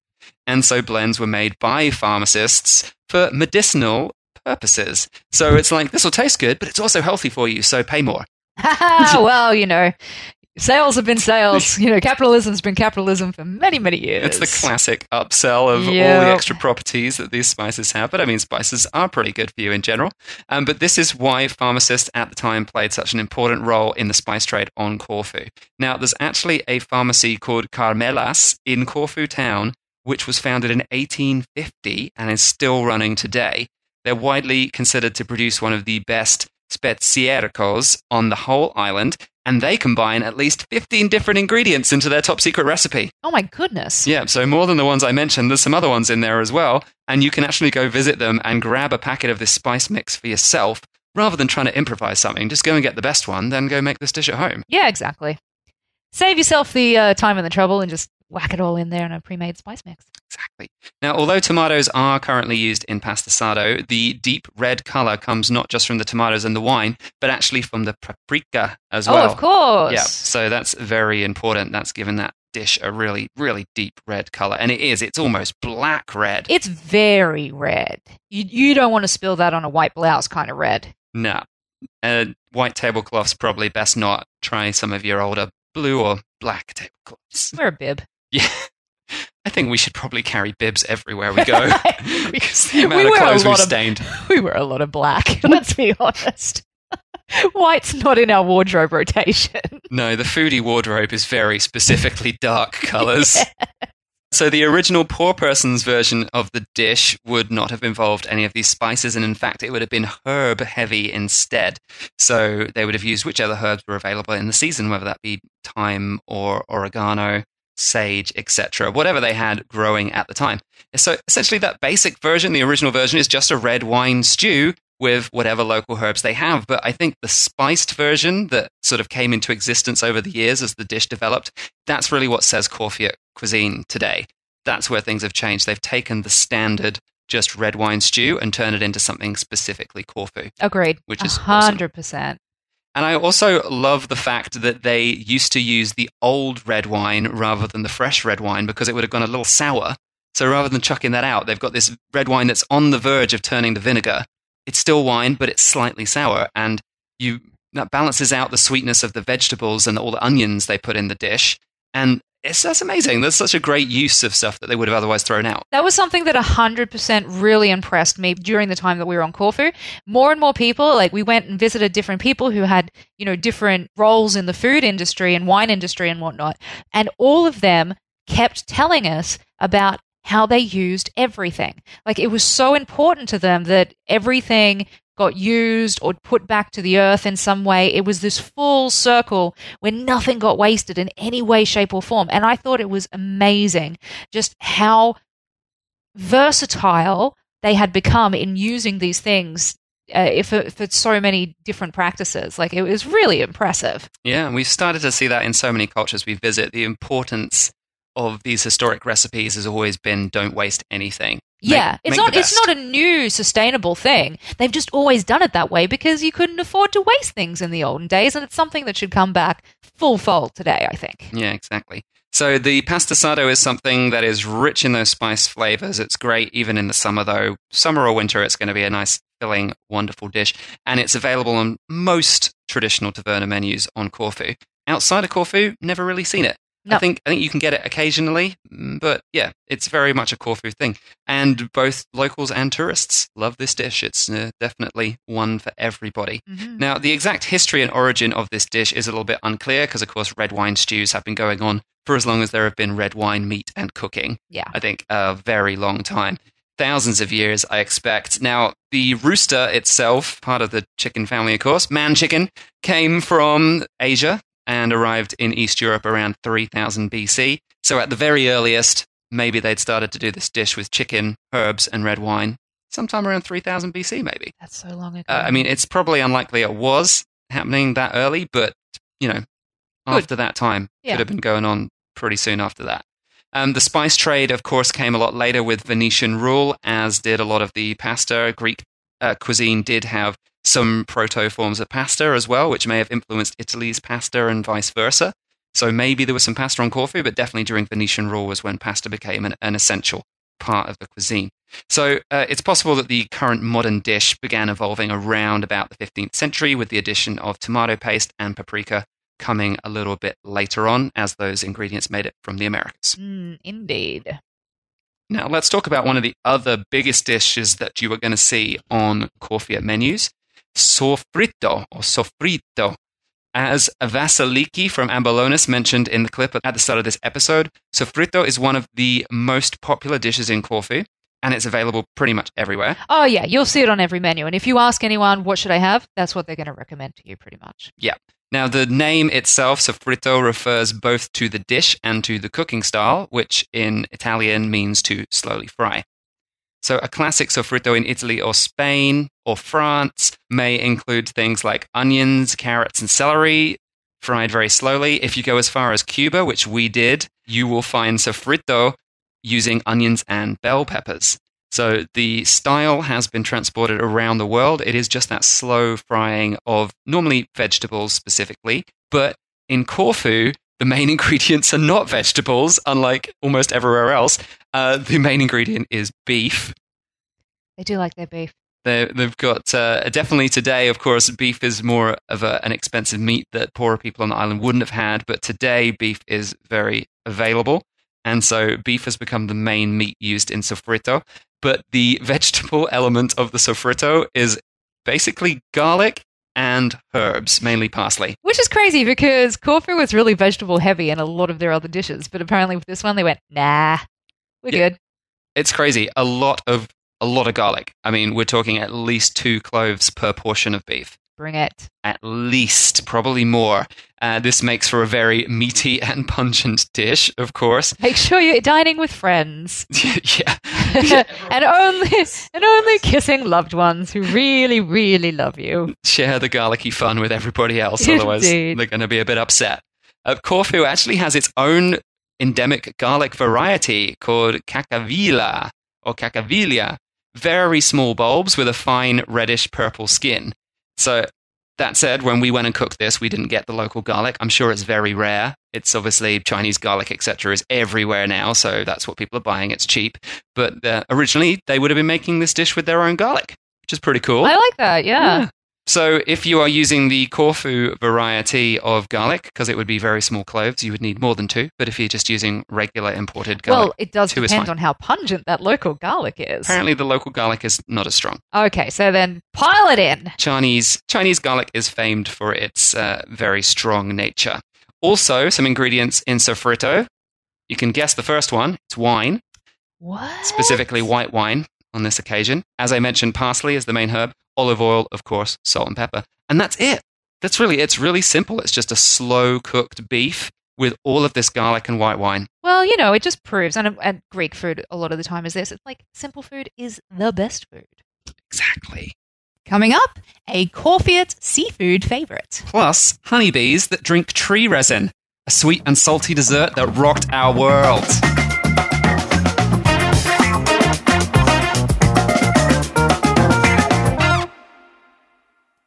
And so blends were made by pharmacists for medicinal purposes. So it's like, this will taste good, but it's also healthy for you, so pay more. well, you know, sales have been sales. You know, capitalism's been capitalism for many, many years. It's the classic upsell of all the extra properties that these spices have. But I mean, spices are pretty good for you in general. Um, but this is why pharmacists at the time played such an important role in the spice trade on Corfu. Now, there's actually a pharmacy called Carmelas in Corfu town, which was founded in 1850 and is still running today. They're widely considered to produce one of the best speziericos on the whole island, and they combine at least 15 different ingredients into their top secret recipe. oh my goodness. Yeah, so more than the ones I mentioned, there's some other ones in there as well, and you can actually go visit them and grab a packet of this spice mix for yourself rather than trying to improvise something. Just go and get the best one, then go make this dish at home. Yeah, exactly. Save yourself the uh, time and the trouble and just whack it all in there in a pre-made spice mix. Exactly. Now, although tomatoes are currently used in pastasado, the deep red color comes not just from the tomatoes and the wine, but actually from the paprika as well. oh, of course. Yeah, so that's very important. That's given that dish a really, really deep red color. And it is, it's almost black red. It's very red. You, you don't want to spill that on a white blouse kind of red. No. Uh, white tablecloths, probably best not. Try some of your older blue or black tablecloths. Wear a bib. Yeah. I think we should probably carry bibs everywhere we go. because the amount We of clothes we've of- stained. we wear a lot of black, let's be honest. White's not in our wardrobe rotation. No, the foodie wardrobe is very specifically dark colors. So the original poor person's version of the dish would not have involved any of these spices, and in fact, it would have been herb heavy instead. So they would have used whichever herbs were available in the season, whether that be thyme or oregano, sage, etc., whatever they had growing at the time. So essentially, that basic version, the original version, is just a red wine stew with whatever local herbs they have. But I think the spiced version that sort of came into existence over the years as the dish developed, that's really what says Corfiot cuisine today. That's where things have changed. They've taken the standard just red wine stew and turned it into something specifically Corfu. Agreed. Which is awesome. 100%. And I also love the fact that they used to use the old red wine rather than the fresh red wine because it would have gone a little sour. So rather than chucking that out, they've got this red wine that's on the verge of turning to vinegar. It's still wine, but it's slightly sour, and you that balances out the sweetness of the vegetables and all the onions they put in the dish. And it's that's amazing. There's such a great use of stuff that they would have otherwise thrown out. That was something that 100% really impressed me during the time that we were on Corfu. More and more people, like we went and visited different people who had, you know, different roles in the food industry and wine industry and whatnot. And all of them kept telling us about how they used everything. Like it was so important to them that everything got used or put back to the earth in some way. It was this full circle where nothing got wasted in any way, shape, or form. And I thought it was amazing just how versatile they had become in using these things uh, for, so many different practices. Like it was really impressive. Yeah, and we've started to see that in so many cultures we visit. The importance of these historic recipes has always been don't waste anything. Make- yeah, it's make not it's not a new sustainable thing. They've just always done it that way because you couldn't afford to waste things in the olden days, and it's something that should come back full fold today. I think. Yeah, exactly. So the pastasado is something that is rich in those spice flavors. It's great even in the summer, though. Summer or winter, it's going to be a nice, filling, wonderful dish. And it's available on most traditional taverna menus on Corfu. Outside of Corfu, never really seen it. I think I think you can get it occasionally, mm, but yeah, it's very much a Corfu thing. And both locals and tourists love this dish. It's uh, definitely one for everybody. Mhm. Now, the exact history and origin of this dish is a little bit unclear because, of course, red wine stews have been going on for as long as there have been red wine, meat, and cooking. Yeah. I think a very long time. Thousands of years, I expect. Now, the rooster itself, part of the chicken family, of course, man chicken, came from Asia and arrived in East Europe around 3000 BC. So, at the very earliest, maybe they'd started to do this dish with chicken, herbs, and red wine sometime around 3000 BC, maybe. That's so long ago. Uh, I mean, it's probably unlikely it was happening that early, but you know, after that time, Yeah. could have been going on pretty soon after that. Um, the spice trade, of course, came a lot later with Venetian rule, as did a lot of the pasta. Greek uh, cuisine did have some proto forms of pasta as well, which may have influenced Italy's pasta and vice versa. So maybe there was some pasta on Corfu, but definitely during Venetian rule was when pasta became an, an essential part of the cuisine. So uh, it's possible that the current modern dish began evolving around about the 15th century with the addition of tomato paste and paprika coming a little bit later on as those ingredients made it from the Americas. Mm, indeed. Now, let's talk about one of the other biggest dishes that you are going to see on Corfiot menus sofrito or sofrito. As Vasiliki from Ambelonas mentioned in the clip at the start of this episode, sofrito is one of the most popular dishes in Corfu, and it's available pretty much everywhere. Oh, yeah, you'll see it on every menu. And if you ask anyone, what should I have? That's what they're going to recommend to you, pretty much. Yeah. Now, the name itself, sofrito, refers both to the dish and to the cooking style, which in Italian means to slowly fry. So, a classic sofrito in Italy or Spain or France may include things like onions, carrots, and celery fried very slowly. If you go as far as Cuba, which we did, you will find sofrito using onions and bell peppers. So the style has been transported around the world. It is just that slow frying of normally vegetables specifically. But in Corfu, the main ingredients are not vegetables, unlike almost everywhere else. Uh, the main ingredient is beef. They do like their beef. They, they've got uh, definitely today, of course, beef is more of a, an expensive meat that poorer people on the island wouldn't have had. But today, beef is very available. And so beef has become the main meat used in sofrito but the vegetable element of the sofrito is basically garlic and herbs, mainly parsley. Which is crazy because Corfu was really vegetable heavy in a lot of their other dishes, but apparently with this one they went, nah, we're Yeah. good. It's crazy. A lot of a lot of garlic. I mean, we're talking at least two cloves per portion of beef. Bring it. At least, probably more. Uh, this makes for a very meaty and pungent dish, of course. Make sure you're dining with friends. yeah. and only and only kissing loved ones who really, really love you. share the garlicky fun with everybody else. Otherwise, Indeed. they're going to be a bit upset. Uh, Corfu actually has its own endemic garlic variety called cacavilla or cacavillia. Very small bulbs with a fine reddish purple skin. So, that said, when we went and cooked this, we didn't get the local garlic. I'm sure it's very rare. It's obviously Chinese garlic, etc., is everywhere now, so that's what people are buying. It's cheap. But uh, originally, they would have been making this dish with their own garlic, which is pretty cool. I like that, yeah. So, if you are using the Corfu variety of garlic, because it would be very small cloves, you would need more than two. But if you're just using regular imported garlic, Well, it does depend on how pungent that local garlic is. apparently the local garlic is not as strong. Okay, so then pile it in. Chinese Chinese garlic is famed for its uh, very strong nature. Also, some ingredients in sofrito. You can guess the first one. It's wine, What? specifically white wine on this occasion. As I mentioned, parsley is the main herb, olive oil, of course, salt and pepper. And that's it. That's really it's really simple. It's just a slow cooked beef with all of this garlic and white wine. Well, you know, it just proves, and, and Greek food a lot of the time is this. It's like simple food is the best food. Exactly. Coming up, a Corfiot seafood favorite. Plus, honeybees that drink tree resin, a sweet and salty dessert that rocked our world.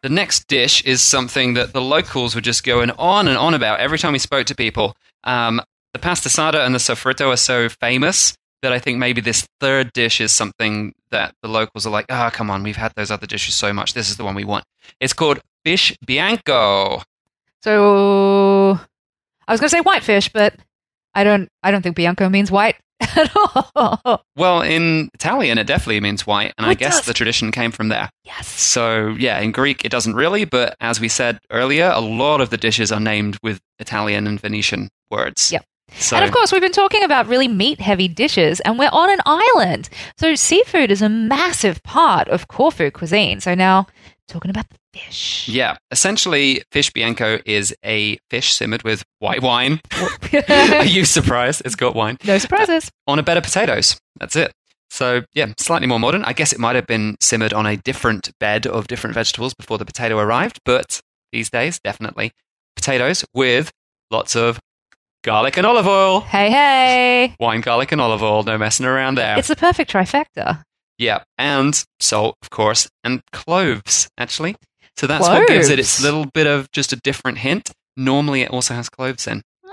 The next dish is something that the locals were just going on and on about every time we spoke to people. Um, the pastasada and the sofrito are so famous that I think maybe this third dish is something that the locals are like, oh, come on, we've had those other dishes so much. This is the one we want. It's called fish bianco. So I was going to say whitefish, but I don't. I don't think Bianco means white at all. Well, in Italian, it definitely means white, and Oh, I guess does. the tradition came from there. yes. So, yeah, in Greek, it doesn't really, but as we said earlier, a lot of the dishes are named with Italian and Venetian words. Yep. So, And of course, we've been talking about really meat heavy dishes, and we're on an island. So, seafood is a massive part of Corfu cuisine. So, now talking about the fish. yeah, essentially, fish bianco is a fish simmered with white wine. are you surprised? It's got wine. No surprises. Uh, on a bed of potatoes. That's it. So, yeah, slightly more modern. I guess it might have been simmered on a different bed of different vegetables before the potato arrived, but these days, definitely potatoes with lots of garlic and olive oil. Hey, hey. Wine, garlic, and olive oil. No messing around there. It's the perfect trifecta. Yeah, and salt, of course, and cloves, actually. So that's what gives it its little bit of just a different hint. Normally, it also has cloves in. Ah,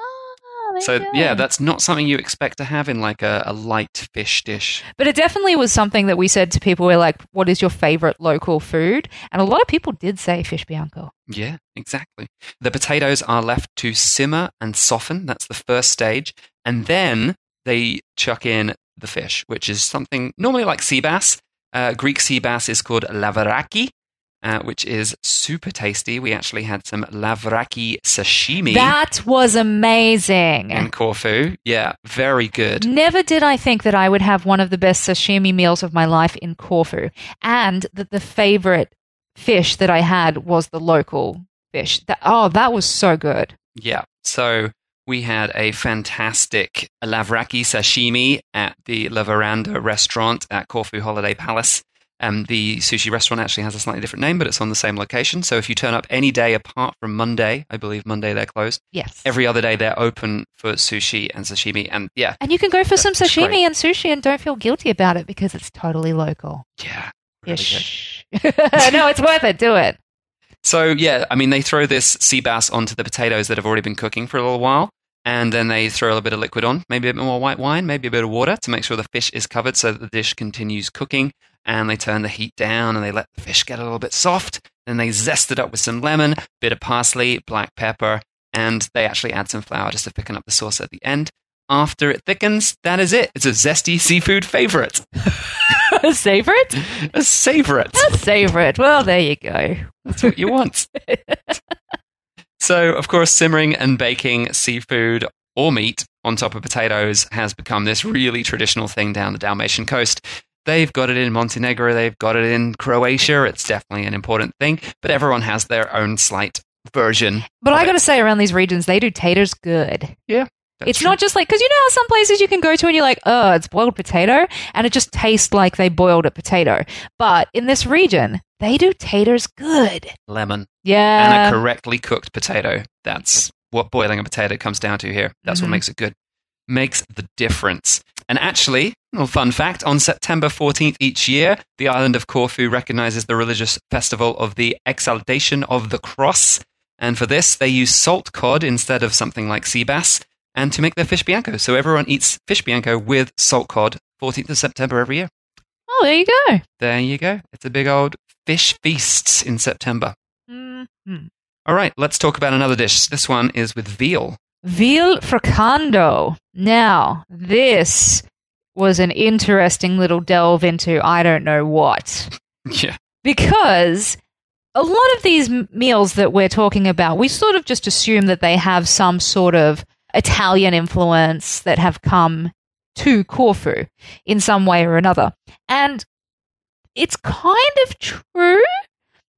there So yeah, that's not something you expect to have in like a, a light fish dish. But it definitely was something that we said to people. We're like, "What is your favorite local food?" And a lot of people did say fish bianco. Yeah, exactly. The potatoes are left to simmer and soften. That's the first stage. And then they chuck in the fish, which is something normally like sea bass. Uh, Greek sea bass is called lavraki, uh, which is super tasty. We actually had some lavraki sashimi That was amazing. in Corfu. Yeah, very good. Never did I think that I would have one of the best sashimi meals of my life in Corfu, and that the favorite fish that I had was the local fish. That, oh, that was so good. Yeah. So we had a fantastic lavraki sashimi at the La Veranda restaurant at Corfu Holiday Palace. Um, the sushi restaurant actually has a slightly different name, but it's on the same location. So if you turn up any day apart from Monday, I believe Monday they're closed. Yes. Every other day they're open for sushi and sashimi. And yeah, and you can go for some sashimi great. and sushi and don't feel guilty about it because it's totally local. yeah, really no, it's worth it. Do it. So yeah, I mean they throw this sea bass onto the potatoes that have already been cooking for a little while, and then they throw a bit of liquid on, maybe a bit more white wine, maybe a bit of water to make sure the fish is covered so that the dish continues cooking. And they turn the heat down and they let the fish get a little bit soft. Then they zest it up with some lemon, bit of parsley, black pepper, and they actually add some flour just to thicken up the sauce at the end. After it thickens, that is it. It's a zesty seafood favorite. a favorite? A favorite. A favorite. Well, there you go. That's what you want. so, of course, simmering and baking seafood or meat on top of potatoes has become this really traditional thing down the Dalmatian coast. They've got it in Montenegro, they've got it in Croatia. It's definitely an important thing, but everyone has their own slight version. But I got to say, around these regions, they do taters good. That's it's true. not just like because you know how some places you can go to and you're like, oh, it's boiled potato, and it just tastes like they boiled a potato. But in this region, they do taters good. lemon Yeah. and a correctly cooked potato. That's what boiling a potato comes down to here. That's Mhm. what makes it good. Makes the difference. And actually, little fun fact on September 14th each year, the island of Corfu recognizes the religious festival of the Exaltation of the Cross. And for this, they use salt cod instead of something like sea bass, and to make their fish bianco. So everyone eats fish bianco with salt cod 14th of September every year. oh, there you go. There you go. It's a big old fish feasts in September. Mhm. All right, let's talk about another dish. This one is with veal. Veal fricando. Now, this was an interesting little delve into I don't know what. Yeah. because a lot of these m- meals that we're talking about, we sort of just assume that they have some sort of Italian influence that have come to Corfu in some way or another. And it's kind of true,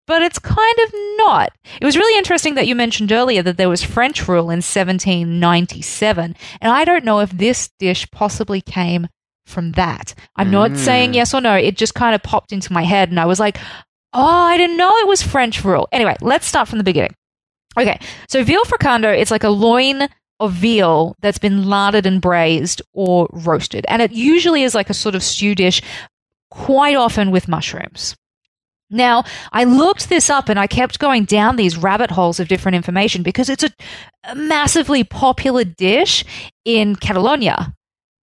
but it's kind of not. It was really interesting that you mentioned earlier that there was French rule in 1797, and I don't know if this dish possibly came from that. I'm not Mm. saying yes or no, it just kind of popped into my head, and I was like, oh, I didn't know it was French rule. Anyway, let's start from the beginning. Okay, so veal fricando, it's like a loin of veal that's been larded and braised or roasted. And it usually is like a sort of stew dish, quite often with mushrooms. Now, I looked this up and I kept going down these rabbit holes of different information because it's a, a massively popular dish in Catalonia.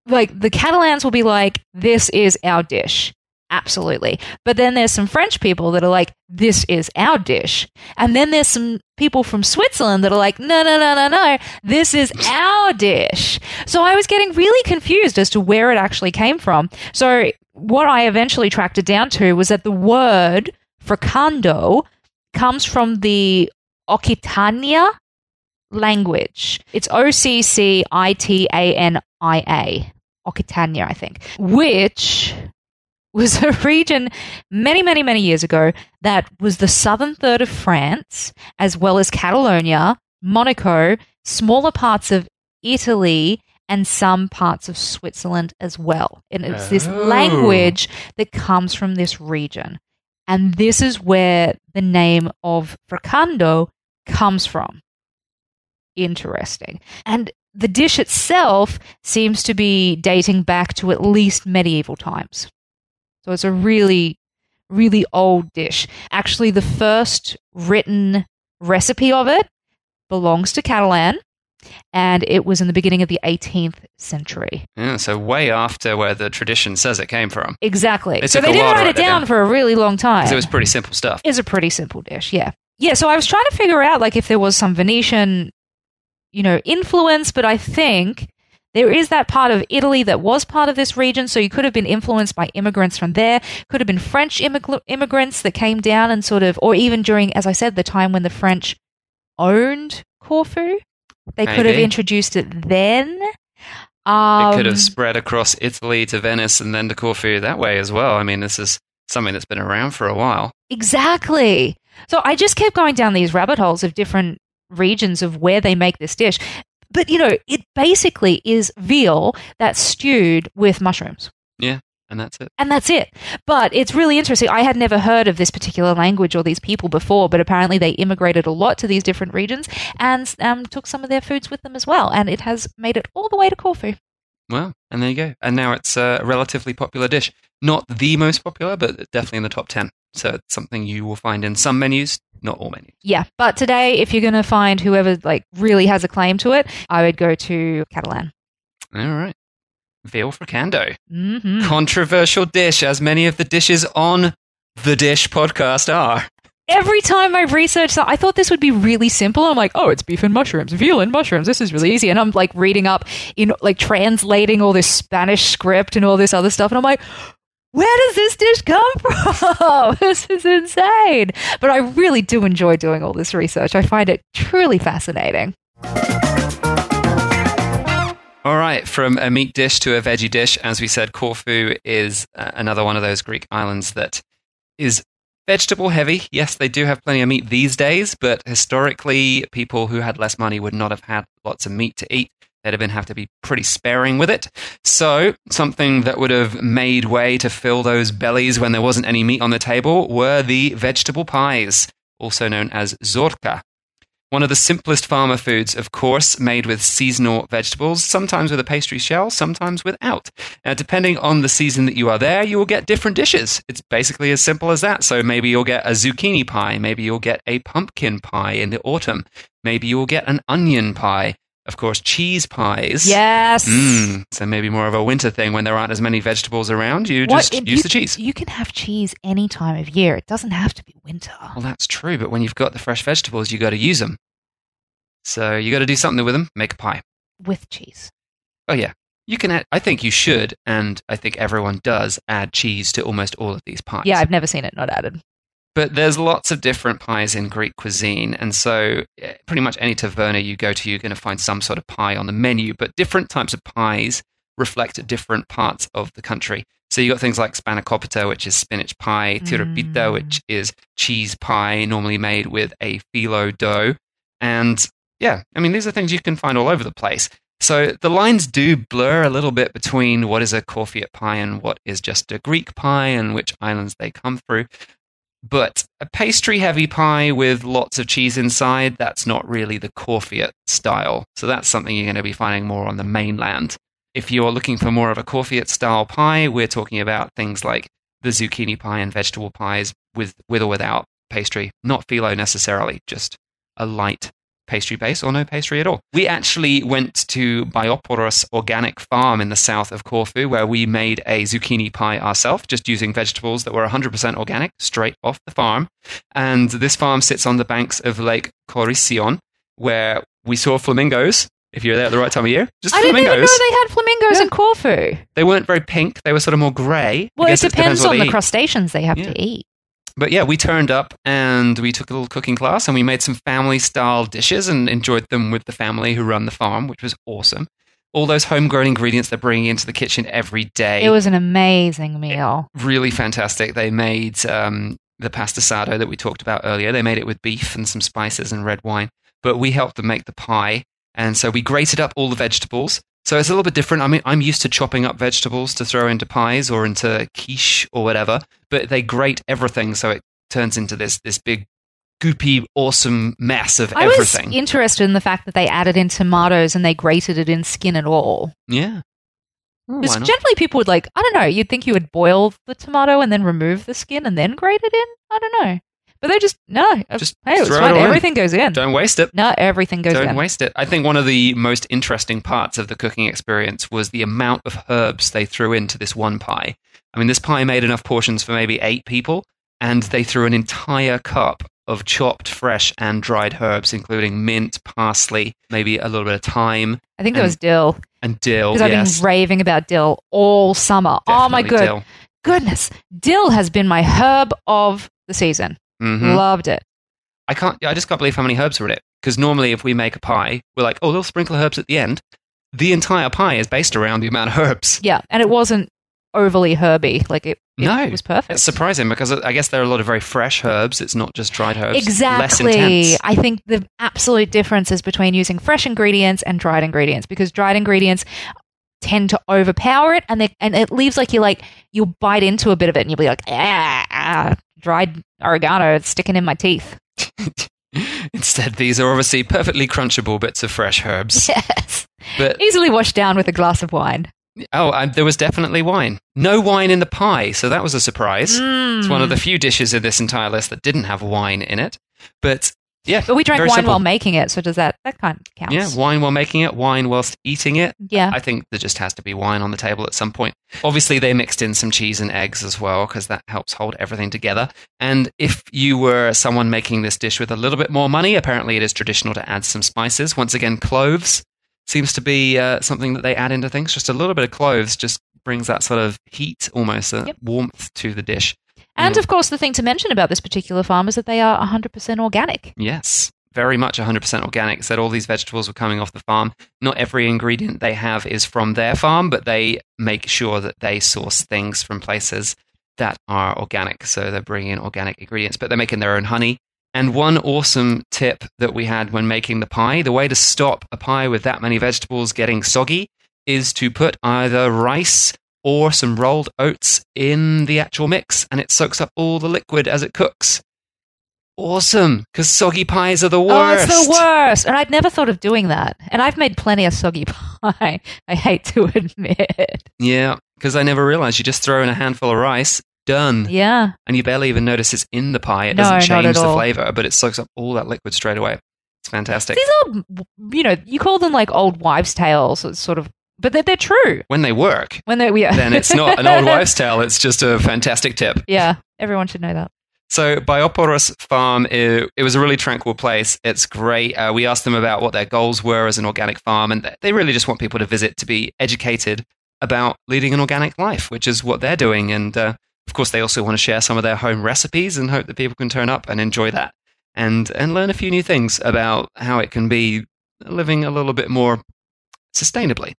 Like, the Catalans will be like, this is our dish. Absolutely. But then there's some French people that are like, this is our dish. And then there's some people from Switzerland that are like, no, no, no, no, no, this is our dish. So I was getting really confused as to where it actually came from. So what I eventually tracked it down to was that the word fricando comes from the Occitania language. It's O C C I T A N I A. Occitania, I think, which was a region many, many, many years ago that was the southern third of France, as well as Catalonia, Monaco, smaller parts of Italy, and some parts of Switzerland as well. And it's this Oh. language that comes from this region. And this is where the name of fricando comes from. Interesting. And the dish itself seems to be dating back to at least medieval times. So it's a really, really old dish. Actually, the first written recipe of it belongs to Catalan. And it was in the beginning of the 18th century. Yeah, so way after where the tradition says it came from. Exactly. It so they didn't write it down down. for a really long time. It was pretty simple stuff. It's a pretty simple dish, yeah. Yeah, so I was trying to figure out like if there was some Venetian, you know, influence, but I think there is that part of Italy that was part of this region, so you could have been influenced by immigrants from there. Could have been French immig- immigrants that came down and sort of, or even during, as I said, the time when the French owned Corfu. They could have introduced it then. Um, it could have spread across Italy to Venice and then to Corfu that way as well. I mean, this is something that's been around for a while. Exactly. So I just kept going down these rabbit holes of different regions of where they make this dish. But, you know, it basically is veal that's stewed with mushrooms. And that's it. And that's it. But it's really interesting. I had never heard of this particular language or these people before, but apparently they immigrated a lot to these different regions and um, took some of their foods with them as well. And it has made it all the way to Corfu. Well, and there you go. And now it's a relatively popular dish. Not the most popular, but definitely in the top 10. So it's something you will find in some menus, not all menus. Yeah. But today, if you're going to find whoever like really has a claim to it, I would go to Catalan. All right. Veal fricando. hmm Controversial dish, as many of the dishes on the Dish podcast are. every time I researched that, I thought this would be really simple. I'm like, oh, it's beef and mushrooms, veal and mushrooms. This is really easy. And I'm like reading up, in like translating all this Spanish script and all this other stuff. And I'm like, where does this dish come from? this is insane. But I really do enjoy doing all this research. I find it truly fascinating. All right, from a meat dish to a veggie dish, as we said, Corfu is uh, another one of those Greek islands that is vegetable heavy. Yes, they do have plenty of meat these days, but historically, people who had less money would not have had lots of meat to eat. They'd have been have to be pretty sparing with it. So, something that would have made way to fill those bellies when there wasn't any meat on the table were the vegetable pies, also known as zorka. One of the simplest farmer foods, of course, made with seasonal vegetables, sometimes with a pastry shell, sometimes without. Now, depending on the season that you are there, you will get different dishes. It's basically as simple as that. So maybe you'll get a zucchini pie, maybe you'll get a pumpkin pie in the autumn, maybe you'll get an onion pie. Of course, cheese pies. Yes. Mm, so maybe more of a winter thing when there aren't as many vegetables around. You just use you- the cheese. You can have cheese any time of year. It doesn't have to be winter. Well, that's true, but when you've got the fresh vegetables, you got to use them. So you got to do something with them. Make a pie. With cheese. Oh yeah, you can. Add, I think you should, and I think everyone does add cheese to almost all of these pies. Yeah, I've never seen it not added. But there's lots of different pies in Greek cuisine, and so eh, pretty much any taverna you go to, you're going to find some sort of pie on the menu. But different types of pies reflect different parts of the country. So you got things like spanakopita, which is spinach pie, tirapita, Mm. which is cheese pie, normally made with a phyllo dough, and yeah, I mean these are things you can find all over the place. So the lines do blur a little bit between what is a Corfiot pie and what is just a Greek pie and which islands they come through. But a pastry heavy pie with lots of cheese inside, that's not really the Corfiot style. So that's something you're going to be finding more on the mainland. If you're looking for more of a Corfiot style pie, we're talking about things like the zucchini pie and vegetable pies with, with or without pastry. Not phyllo necessarily, just a light pastry base or no pastry at all. We actually went to Bioporos Organic Farm in the south of Corfu where we made a zucchini pie ourselves, just using vegetables that were 100% organic, straight off the farm. And this farm sits on the banks of Lake Korission where we saw flamingos. If you're there at the right time of year, just flamingos. I didn't even know they had flamingos Yeah. in Corfu. They weren't very pink. They were sort of more grey. Well, it guess depends on the crustaceans they have Yeah. to eat. But yeah, we turned up and we took a little cooking class and we made some family style dishes and enjoyed them with the family who run the farm, which was awesome. All those homegrown ingredients they're bringing into the kitchen every day. It was an amazing meal. really fantastic. They made um, the pasta sardo that we talked about earlier. They made it with beef and some spices and red wine, but we helped them make the pie. And so we grated up all the vegetables. So it's a little bit different. I mean, I'm used to chopping up vegetables to throw into pies or into quiche or whatever, but they grate everything so it turns into this this big goopy awesome mess of I everything. I was interested in the fact that they added in tomatoes and they grated it in skin and all. yeah. Oh, Because generally people would like, I don't know, you'd think you would boil the tomato and then remove the skin and then grate it in. I don't know. But they just no. uh, Just hey, it's it fine. all. Everything goes in. Don't waste it. no, everything goes in. Don't waste it. I think one of the most interesting parts of the cooking experience was the amount of herbs they threw into this one pie. I mean, this pie made enough portions for maybe eight people, and they threw an entire cup of chopped fresh and dried herbs, including mint, parsley, maybe a little bit of thyme I think there was dill and dill. because I've yes, been raving about dill all summer. oh my definitely good dill. goodness, dill has been my herb of the season. Mhm. Loved it. I can't. I just can't believe how many herbs are in it. Because normally, if we make a pie, we're like, oh, they'll sprinkle herbs at the end. The entire pie is based around the amount of herbs. Yeah, and it wasn't overly herby. Like it, it No, was perfect. It's surprising because I guess there are a lot of very fresh herbs. It's not just dried herbs. Less Exactly. I think the absolute difference is between using fresh ingredients and dried ingredients because dried ingredients tend to overpower it and they, and it leaves like you like you'll bite into a bit of it and you'll be like ah, ah dried oregano sticking in my teeth. Instead, these are obviously perfectly crunchable bits of fresh herbs. Yes. But Easily washed down with a glass of wine. oh, and there was definitely wine. No wine in the pie, so that was a surprise. It's Mm. one of the few dishes in this entire list that didn't have wine in it. But yeah, But we drank wine simple. while making it, so does that that kind of counts? Yeah, wine while making it, wine whilst eating it. Yeah. I think there just has to be wine on the table at some point. Obviously, they mixed in some cheese and eggs as well because that helps hold everything together. And if you were someone making this dish with a little bit more money, apparently it is traditional to add some spices. Once again, cloves seems to be uh, something that they add into things. Just a little bit of cloves just brings that sort of heat, almost a Yep. warmth to the dish. And Yeah. of course, the thing to mention about this particular farm is that they are 100% organic. Yes, very much 100% organic. Said all these vegetables were coming off the farm. Not every ingredient they have is from their farm, but they make sure that they source things from places that are organic. So they're bringing in organic ingredients, but they're making their own honey. And one awesome tip that we had when making the pie the way to stop a pie with that many vegetables getting soggy is to put either rice or some rolled oats in the actual mix, and it soaks up all the liquid as it cooks awesome because soggy pies are the worst. Oh, it's the worst. And I'd never thought of doing that. And I've made plenty of soggy pie, I hate to admit. Yeah, because I never realized you just throw in a handful of rice, done, Yeah. and you barely even notice it's in the pie. It No, doesn't change the flavor, but it soaks up all that liquid straight away. It's fantastic. These are, you know, you call them like old wives' tales, sort of, but they're, they're true. When they work, When they're, yeah. then it's not an old wives' tale. It's just a fantastic tip. Yeah. Everyone should know that. So Bioporos Farm, it, it was a really tranquil place. It's great. Uh, we asked them about what their goals were as an organic farm, and they really just want people to visit to be educated about leading an organic life, which is what they're doing. And uh, of course, they also want to share some of their home recipes and hope that people can turn up and enjoy that and and learn a few new things about how it can be living a little bit more sustainably.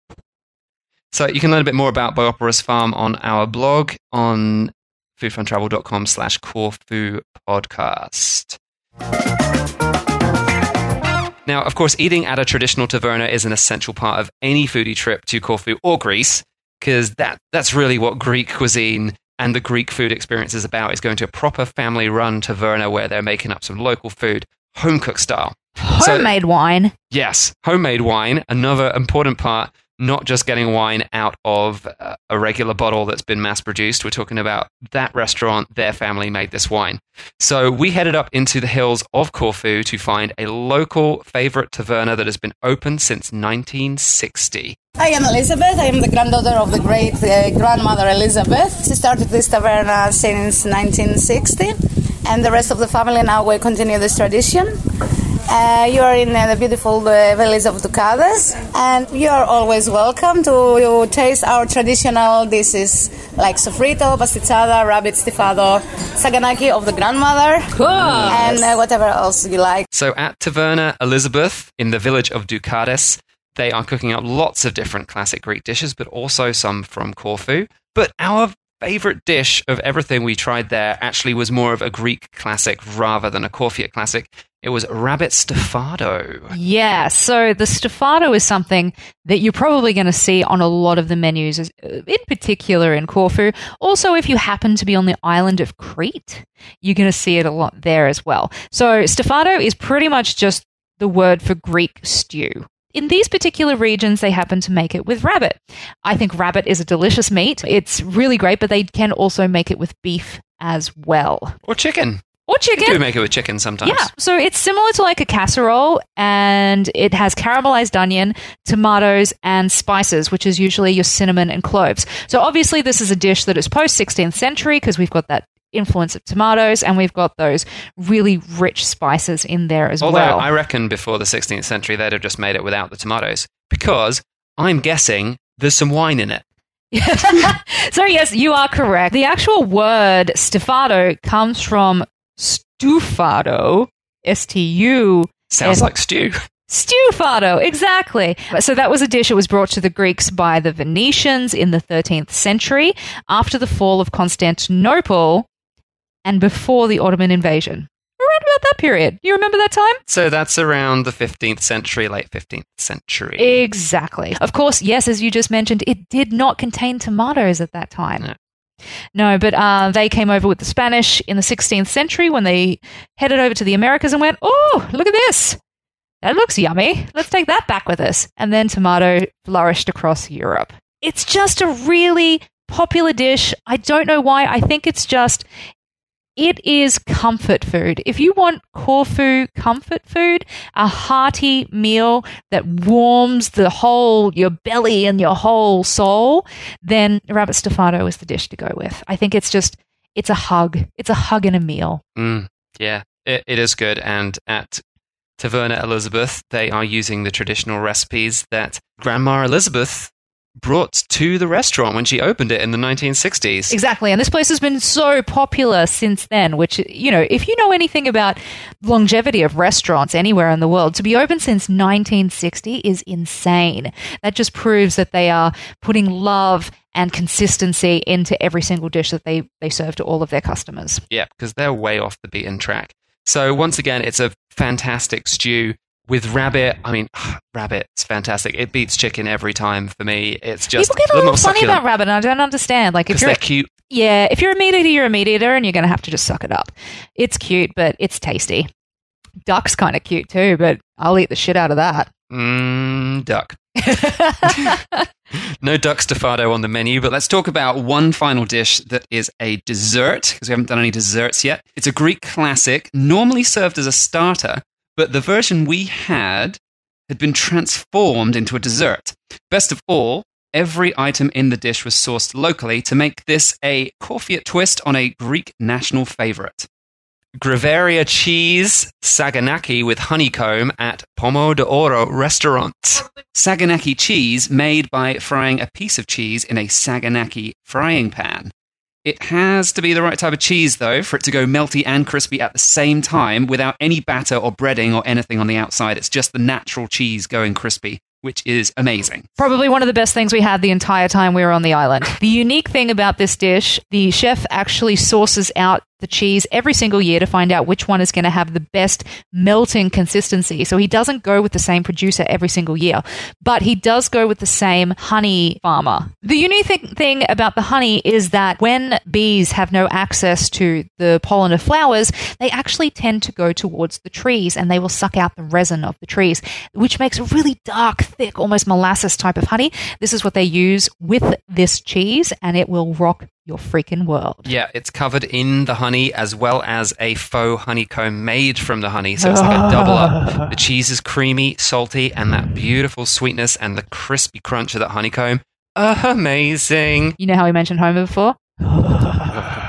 So you can learn a bit more about Bioporos Farm on our blog on foodfuntravel.com slash Corfu podcast. Now, of course, eating at a traditional taverna is an essential part of any foodie trip to Corfu or Greece, because that, that's really what Greek cuisine and the Greek food experience is about, is going to a proper family-run taverna where they're making up some local food, home-cooked style. So- Homemade wine. Yes, homemade wine, another important part, not just getting wine out of uh, a regular bottle that's been mass produced. We're talking about that restaurant, their family made this wine. So we headed up into the hills of Corfu to find a local favorite taverna that has been open since 1960. I am Elizabeth. I am the granddaughter of the great uh, grandmother Elizabeth. She started this taverna since 1960, and the rest of the family now will continue this tradition. Uh, you are in uh, the beautiful uh, village of Doukades, and you are always welcome to taste our traditional dishes like sofrito, pastitsada, rabbit stifado, saganaki of the grandmother, and uh, whatever else you like. So at Taverna Elizabeth in the village of Doukades, they are cooking up lots of different classic Greek dishes, but also some from Corfu. But our favorite dish of everything we tried there actually was more of a Greek classic rather than a Corfiot classic. It was rabbit stifado. Yeah, so the stifado is something that you're probably going to see on a lot of the menus, uh, in particular in Corfu. Also, if you happen to be on the island of Crete, you're going to see it a lot there as well. So, stifado is pretty much just the word for Greek stew. In these particular regions, they happen to make it with rabbit. I think rabbit is a delicious meat. It's really great, but they can also make it with beef as well. Or chicken. or You chicken. do make it with chicken sometimes. Yeah, so it's similar to like a casserole, and it has caramelized onion, tomatoes, and spices, which is usually your cinnamon and cloves. So obviously, this is a dish that is post 16th century because we've got that influence of tomatoes, and we've got those really rich spices in there as Although well. I reckon before the 16th century, they'd have just made it without the tomatoes because I'm guessing there's some wine in it. so yes, you are correct. The actual word stufado comes from stufado, S T U Sounds like stew. Stufado, exactly. So that was a dish that was brought to the Greeks by the Venetians in the 13th century after the fall of Constantinople and before the Ottoman invasion. Around about that period. You remember that time? So that's around the 15th century, late 15th century. Exactly. Of course, yes, as you just mentioned, it did not contain tomatoes at that time. No. No, but uh, they came over with the Spanish in the 16th century when they headed over to the Americas and went, oh, look at this. That looks yummy. Let's take that back with us. And then tomato flourished across Europe. It's just a really popular dish. I don't know why. I think it's just, it is comfort food. If you want Corfu comfort food, a hearty meal that warms the whole, your belly and your whole soul, then rabbit stifado is the dish to go with. I think it's just, it's a hug. It's a hug in a meal. Mm, yeah, it, it is good. And at Taverna Elizabeth, they are using the traditional recipes that Grandma Elizabeth brought to the restaurant when she opened it in the 1960s. Exactly. And this place has been so popular since then, which, you know, if you know anything about longevity of restaurants anywhere in the world, to be open since 1960 is insane. That just proves that they are putting love and consistency into every single dish that they, they serve to all of their customers. Yeah, because they're way off the beaten track. So once again, it's a fantastic stew with rabbit. I mean, rabbit's fantastic. It beats chicken every time for me. It's just People get a little funny succulent about rabbit, and I don't understand. Like, if you're they're cute. Yeah, if you're a meat eater, you're a meat eater, and you're going to have to just suck it up. It's cute, but it's tasty. Duck's kind of cute too, but I'll eat the shit out of that. Mm, duck. no duck stifado on the menu, but let's talk about one final dish that is a dessert because we haven't done any desserts yet. It's a Greek classic, normally served as a starter, but the version we had had been transformed into a dessert. Best of all, every item in the dish was sourced locally to make this a Corfiot twist on a Greek national favorite. Graviera cheese saganaki with honeycomb at Pomo de restaurant. Saganaki cheese made by frying a piece of cheese in a saganaki frying pan. It has to be the right type of cheese, though, for it to go melty and crispy at the same time without any batter or breading or anything on the outside. It's just the natural cheese going crispy, which is amazing. Probably one of the best things we had the entire time we were on the island. The unique thing about this dish, the chef actually sources out the cheese every single year to find out which one is going to have the best melting consistency. So he doesn't go with the same producer every single year, but he does go with the same honey farmer. The unique thing, about the honey is that when bees have no access to the pollen of flowers, they actually tend to go towards the trees and they will suck out the resin of the trees, which makes a really dark, thick, almost molasses type of honey. This is what they use with this cheese and it will rock your freaking world. Yeah, it's covered in the honey as well as a faux honeycomb made from the honey. So it's like a ah. double up. The cheese is creamy, salty, and that beautiful sweetness and the crispy crunch of that honeycomb. Amazing. You know how we mentioned Homer before?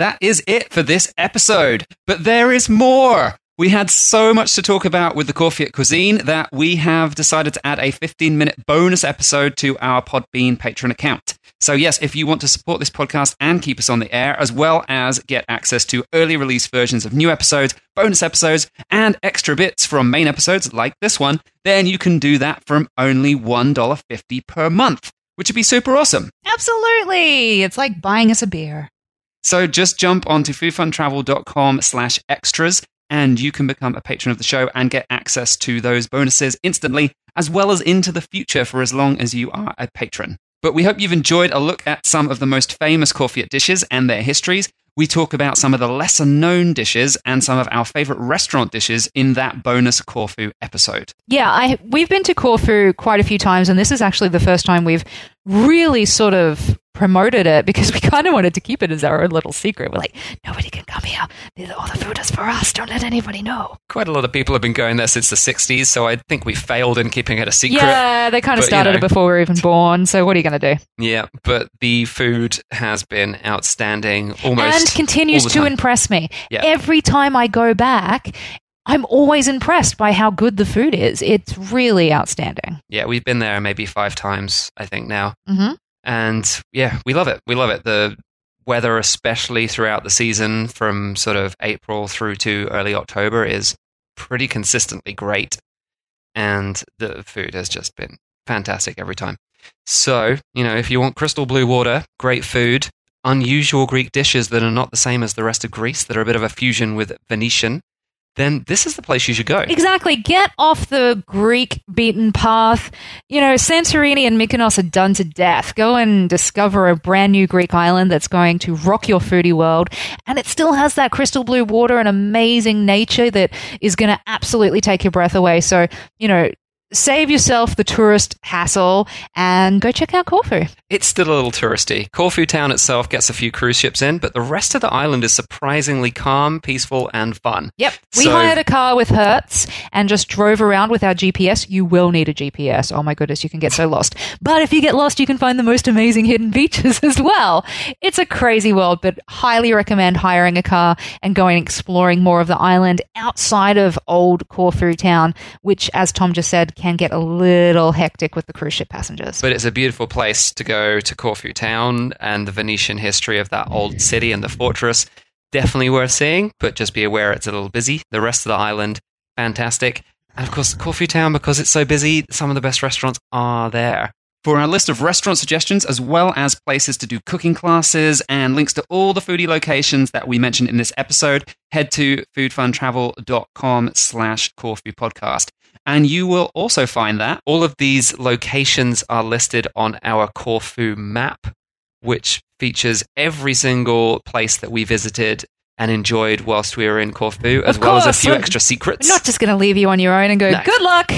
That is it for this episode. But there is more. We had so much to talk about with the Corfiot cuisine that we have decided to add a 15 minute bonus episode to our Podbean Patreon account. So, yes, if you want to support this podcast and keep us on the air, as well as get access to early release versions of new episodes, bonus episodes, and extra bits from main episodes like this one, then you can do that from only $1.50 per month, which would be super awesome. Absolutely. It's like buying us a beer. So just jump onto foodfuntravel.com slash extras and you can become a patron of the show and get access to those bonuses instantly, as well as into the future for as long as you are a patron. But we hope you've enjoyed a look at some of the most famous Corfiot dishes and their histories. We talk about some of the lesser known dishes and some of our favorite restaurant dishes in that bonus Corfu episode. Yeah, I we've been to Corfu quite a few times, and this is actually the first time we've really sort of promoted it because we kind of wanted to keep it as our own little secret. We're like, nobody can come here. All the food is for us. Don't let anybody know. Quite a lot of people have been going there since the 60s, so I think we failed in keeping it a secret. Yeah, they kind of But, you started know. it before we were even born. So what are you going to do? Yeah, but the food has been outstanding almost and continues to impress me. Yeah. Every time I go back, I'm always impressed by how good the food is. It's really outstanding. Yeah, we've been there maybe five times, I think now. hmm And yeah, we love it. We love it. The weather, especially throughout the season from sort of April through to early October, is pretty consistently great. And the food has just been fantastic every time. So, you know, if you want crystal blue water, great food, unusual Greek dishes that are not the same as the rest of Greece, that are a bit of a fusion with Venetian, then this is the place you should go. Exactly. Get off the Greek beaten path. You know, Santorini and Mykonos are done to death. Go and discover a brand new Greek island that's going to rock your foodie world. And it still has that crystal blue water and amazing nature that is going to absolutely take your breath away. So, you know, save yourself the tourist hassle and go check out Corfu. It's still a little touristy. Corfu town itself gets a few cruise ships in, but the rest of the island is surprisingly calm, peaceful, and fun. Yep. We So- hired a car with Hertz and just drove around with our GPS. You will need a GPS. Oh my goodness, you can get so lost. But if you get lost, you can find the most amazing hidden beaches as well. It's a crazy world, but highly recommend hiring a car and going exploring more of the island outside of old Corfu town, which, as Tom just said, can get a little hectic with the cruise ship passengers. But it's a beautiful place to go to Corfu town and the Venetian history of that old city and the fortress. Definitely worth seeing, but just be aware it's a little busy. The rest of the island, fantastic. And of course, Corfu town, because it's so busy, some of the best restaurants are there. For our list of restaurant suggestions, as well as places to do cooking classes and links to all the foodie locations that we mentioned in this episode, head to foodfuntravel.com slash Corfu podcast. And you will also find that all of these locations are listed on our Corfu map, which features every single place that we visited and enjoyed whilst we were in Corfu, as well as a few extra secrets. We're not just going to leave you on your own and go, No. good luck.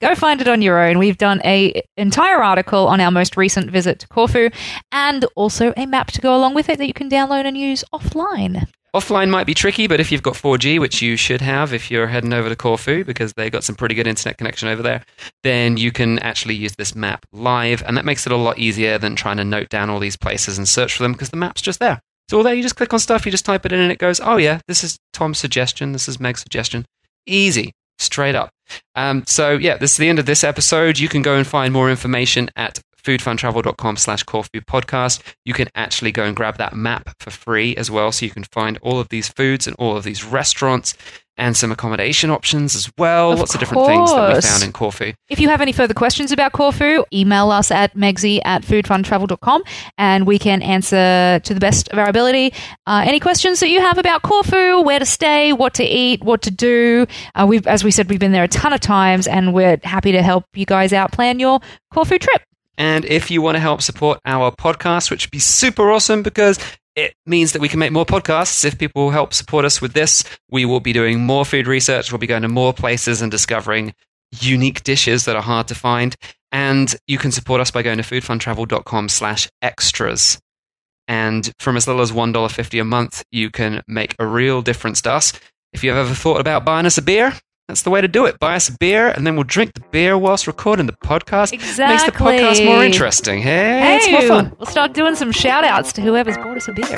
Go find it on your own. We've done a entire article on our most recent visit to Corfu and also a map to go along with it that you can download and use offline. Offline might be tricky, but if you've got 4G, which you should have if you're heading over to Corfu, because they've got some pretty good internet connection over there, then you can actually use this map live, and that makes it a lot easier than trying to note down all these places and search for them because the map's just there. So all there. You just click on stuff, you just type it in, and it goes, oh, yeah, this is Tom's suggestion, this is Meg's suggestion. Easy, straight up. Um, so, yeah, this is the end of this episode. You can go and find more information at foodfuntravel.com slash Corfu podcast. You can actually go and grab that map for free as well. So you can find all of these foods and all of these restaurants and some accommodation options as well. Of Lots of different things that we found in Corfu. If you have any further questions about Corfu, email us at megsy at foodfuntravel.com and we can answer to the best of our ability uh, any questions that you have about Corfu, where to stay, what to eat, what to do. Uh, we've, as we said, we've been there a ton of times and we're happy to help you guys out plan your Corfu trip. And if you want to help support our podcast, which would be super awesome because it means that we can make more podcasts. If people help support us with this, we will be doing more food research. We'll be going to more places and discovering unique dishes that are hard to find. And you can support us by going to foodfuntravel.com slash extras. And from as little as $1.50 a month, you can make a real difference to us. If you've ever thought about buying us a beer, that's the way to do it. Buy us a beer, and then we'll drink the beer whilst recording the podcast. Exactly. Makes the podcast more interesting. Hey, it's more fun. We'll start doing some shout outs to whoever's bought us a beer.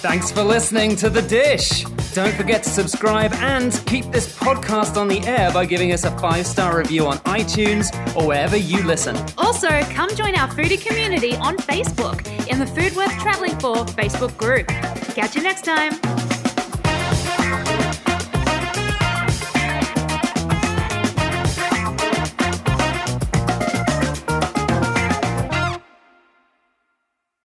Thanks for listening to The Dish. Don't forget to subscribe and keep this podcast on the air by giving us a five star review on iTunes or wherever you listen. Also, come join our foodie community on Facebook in the Food Worth Traveling For Facebook group. Catch you next time.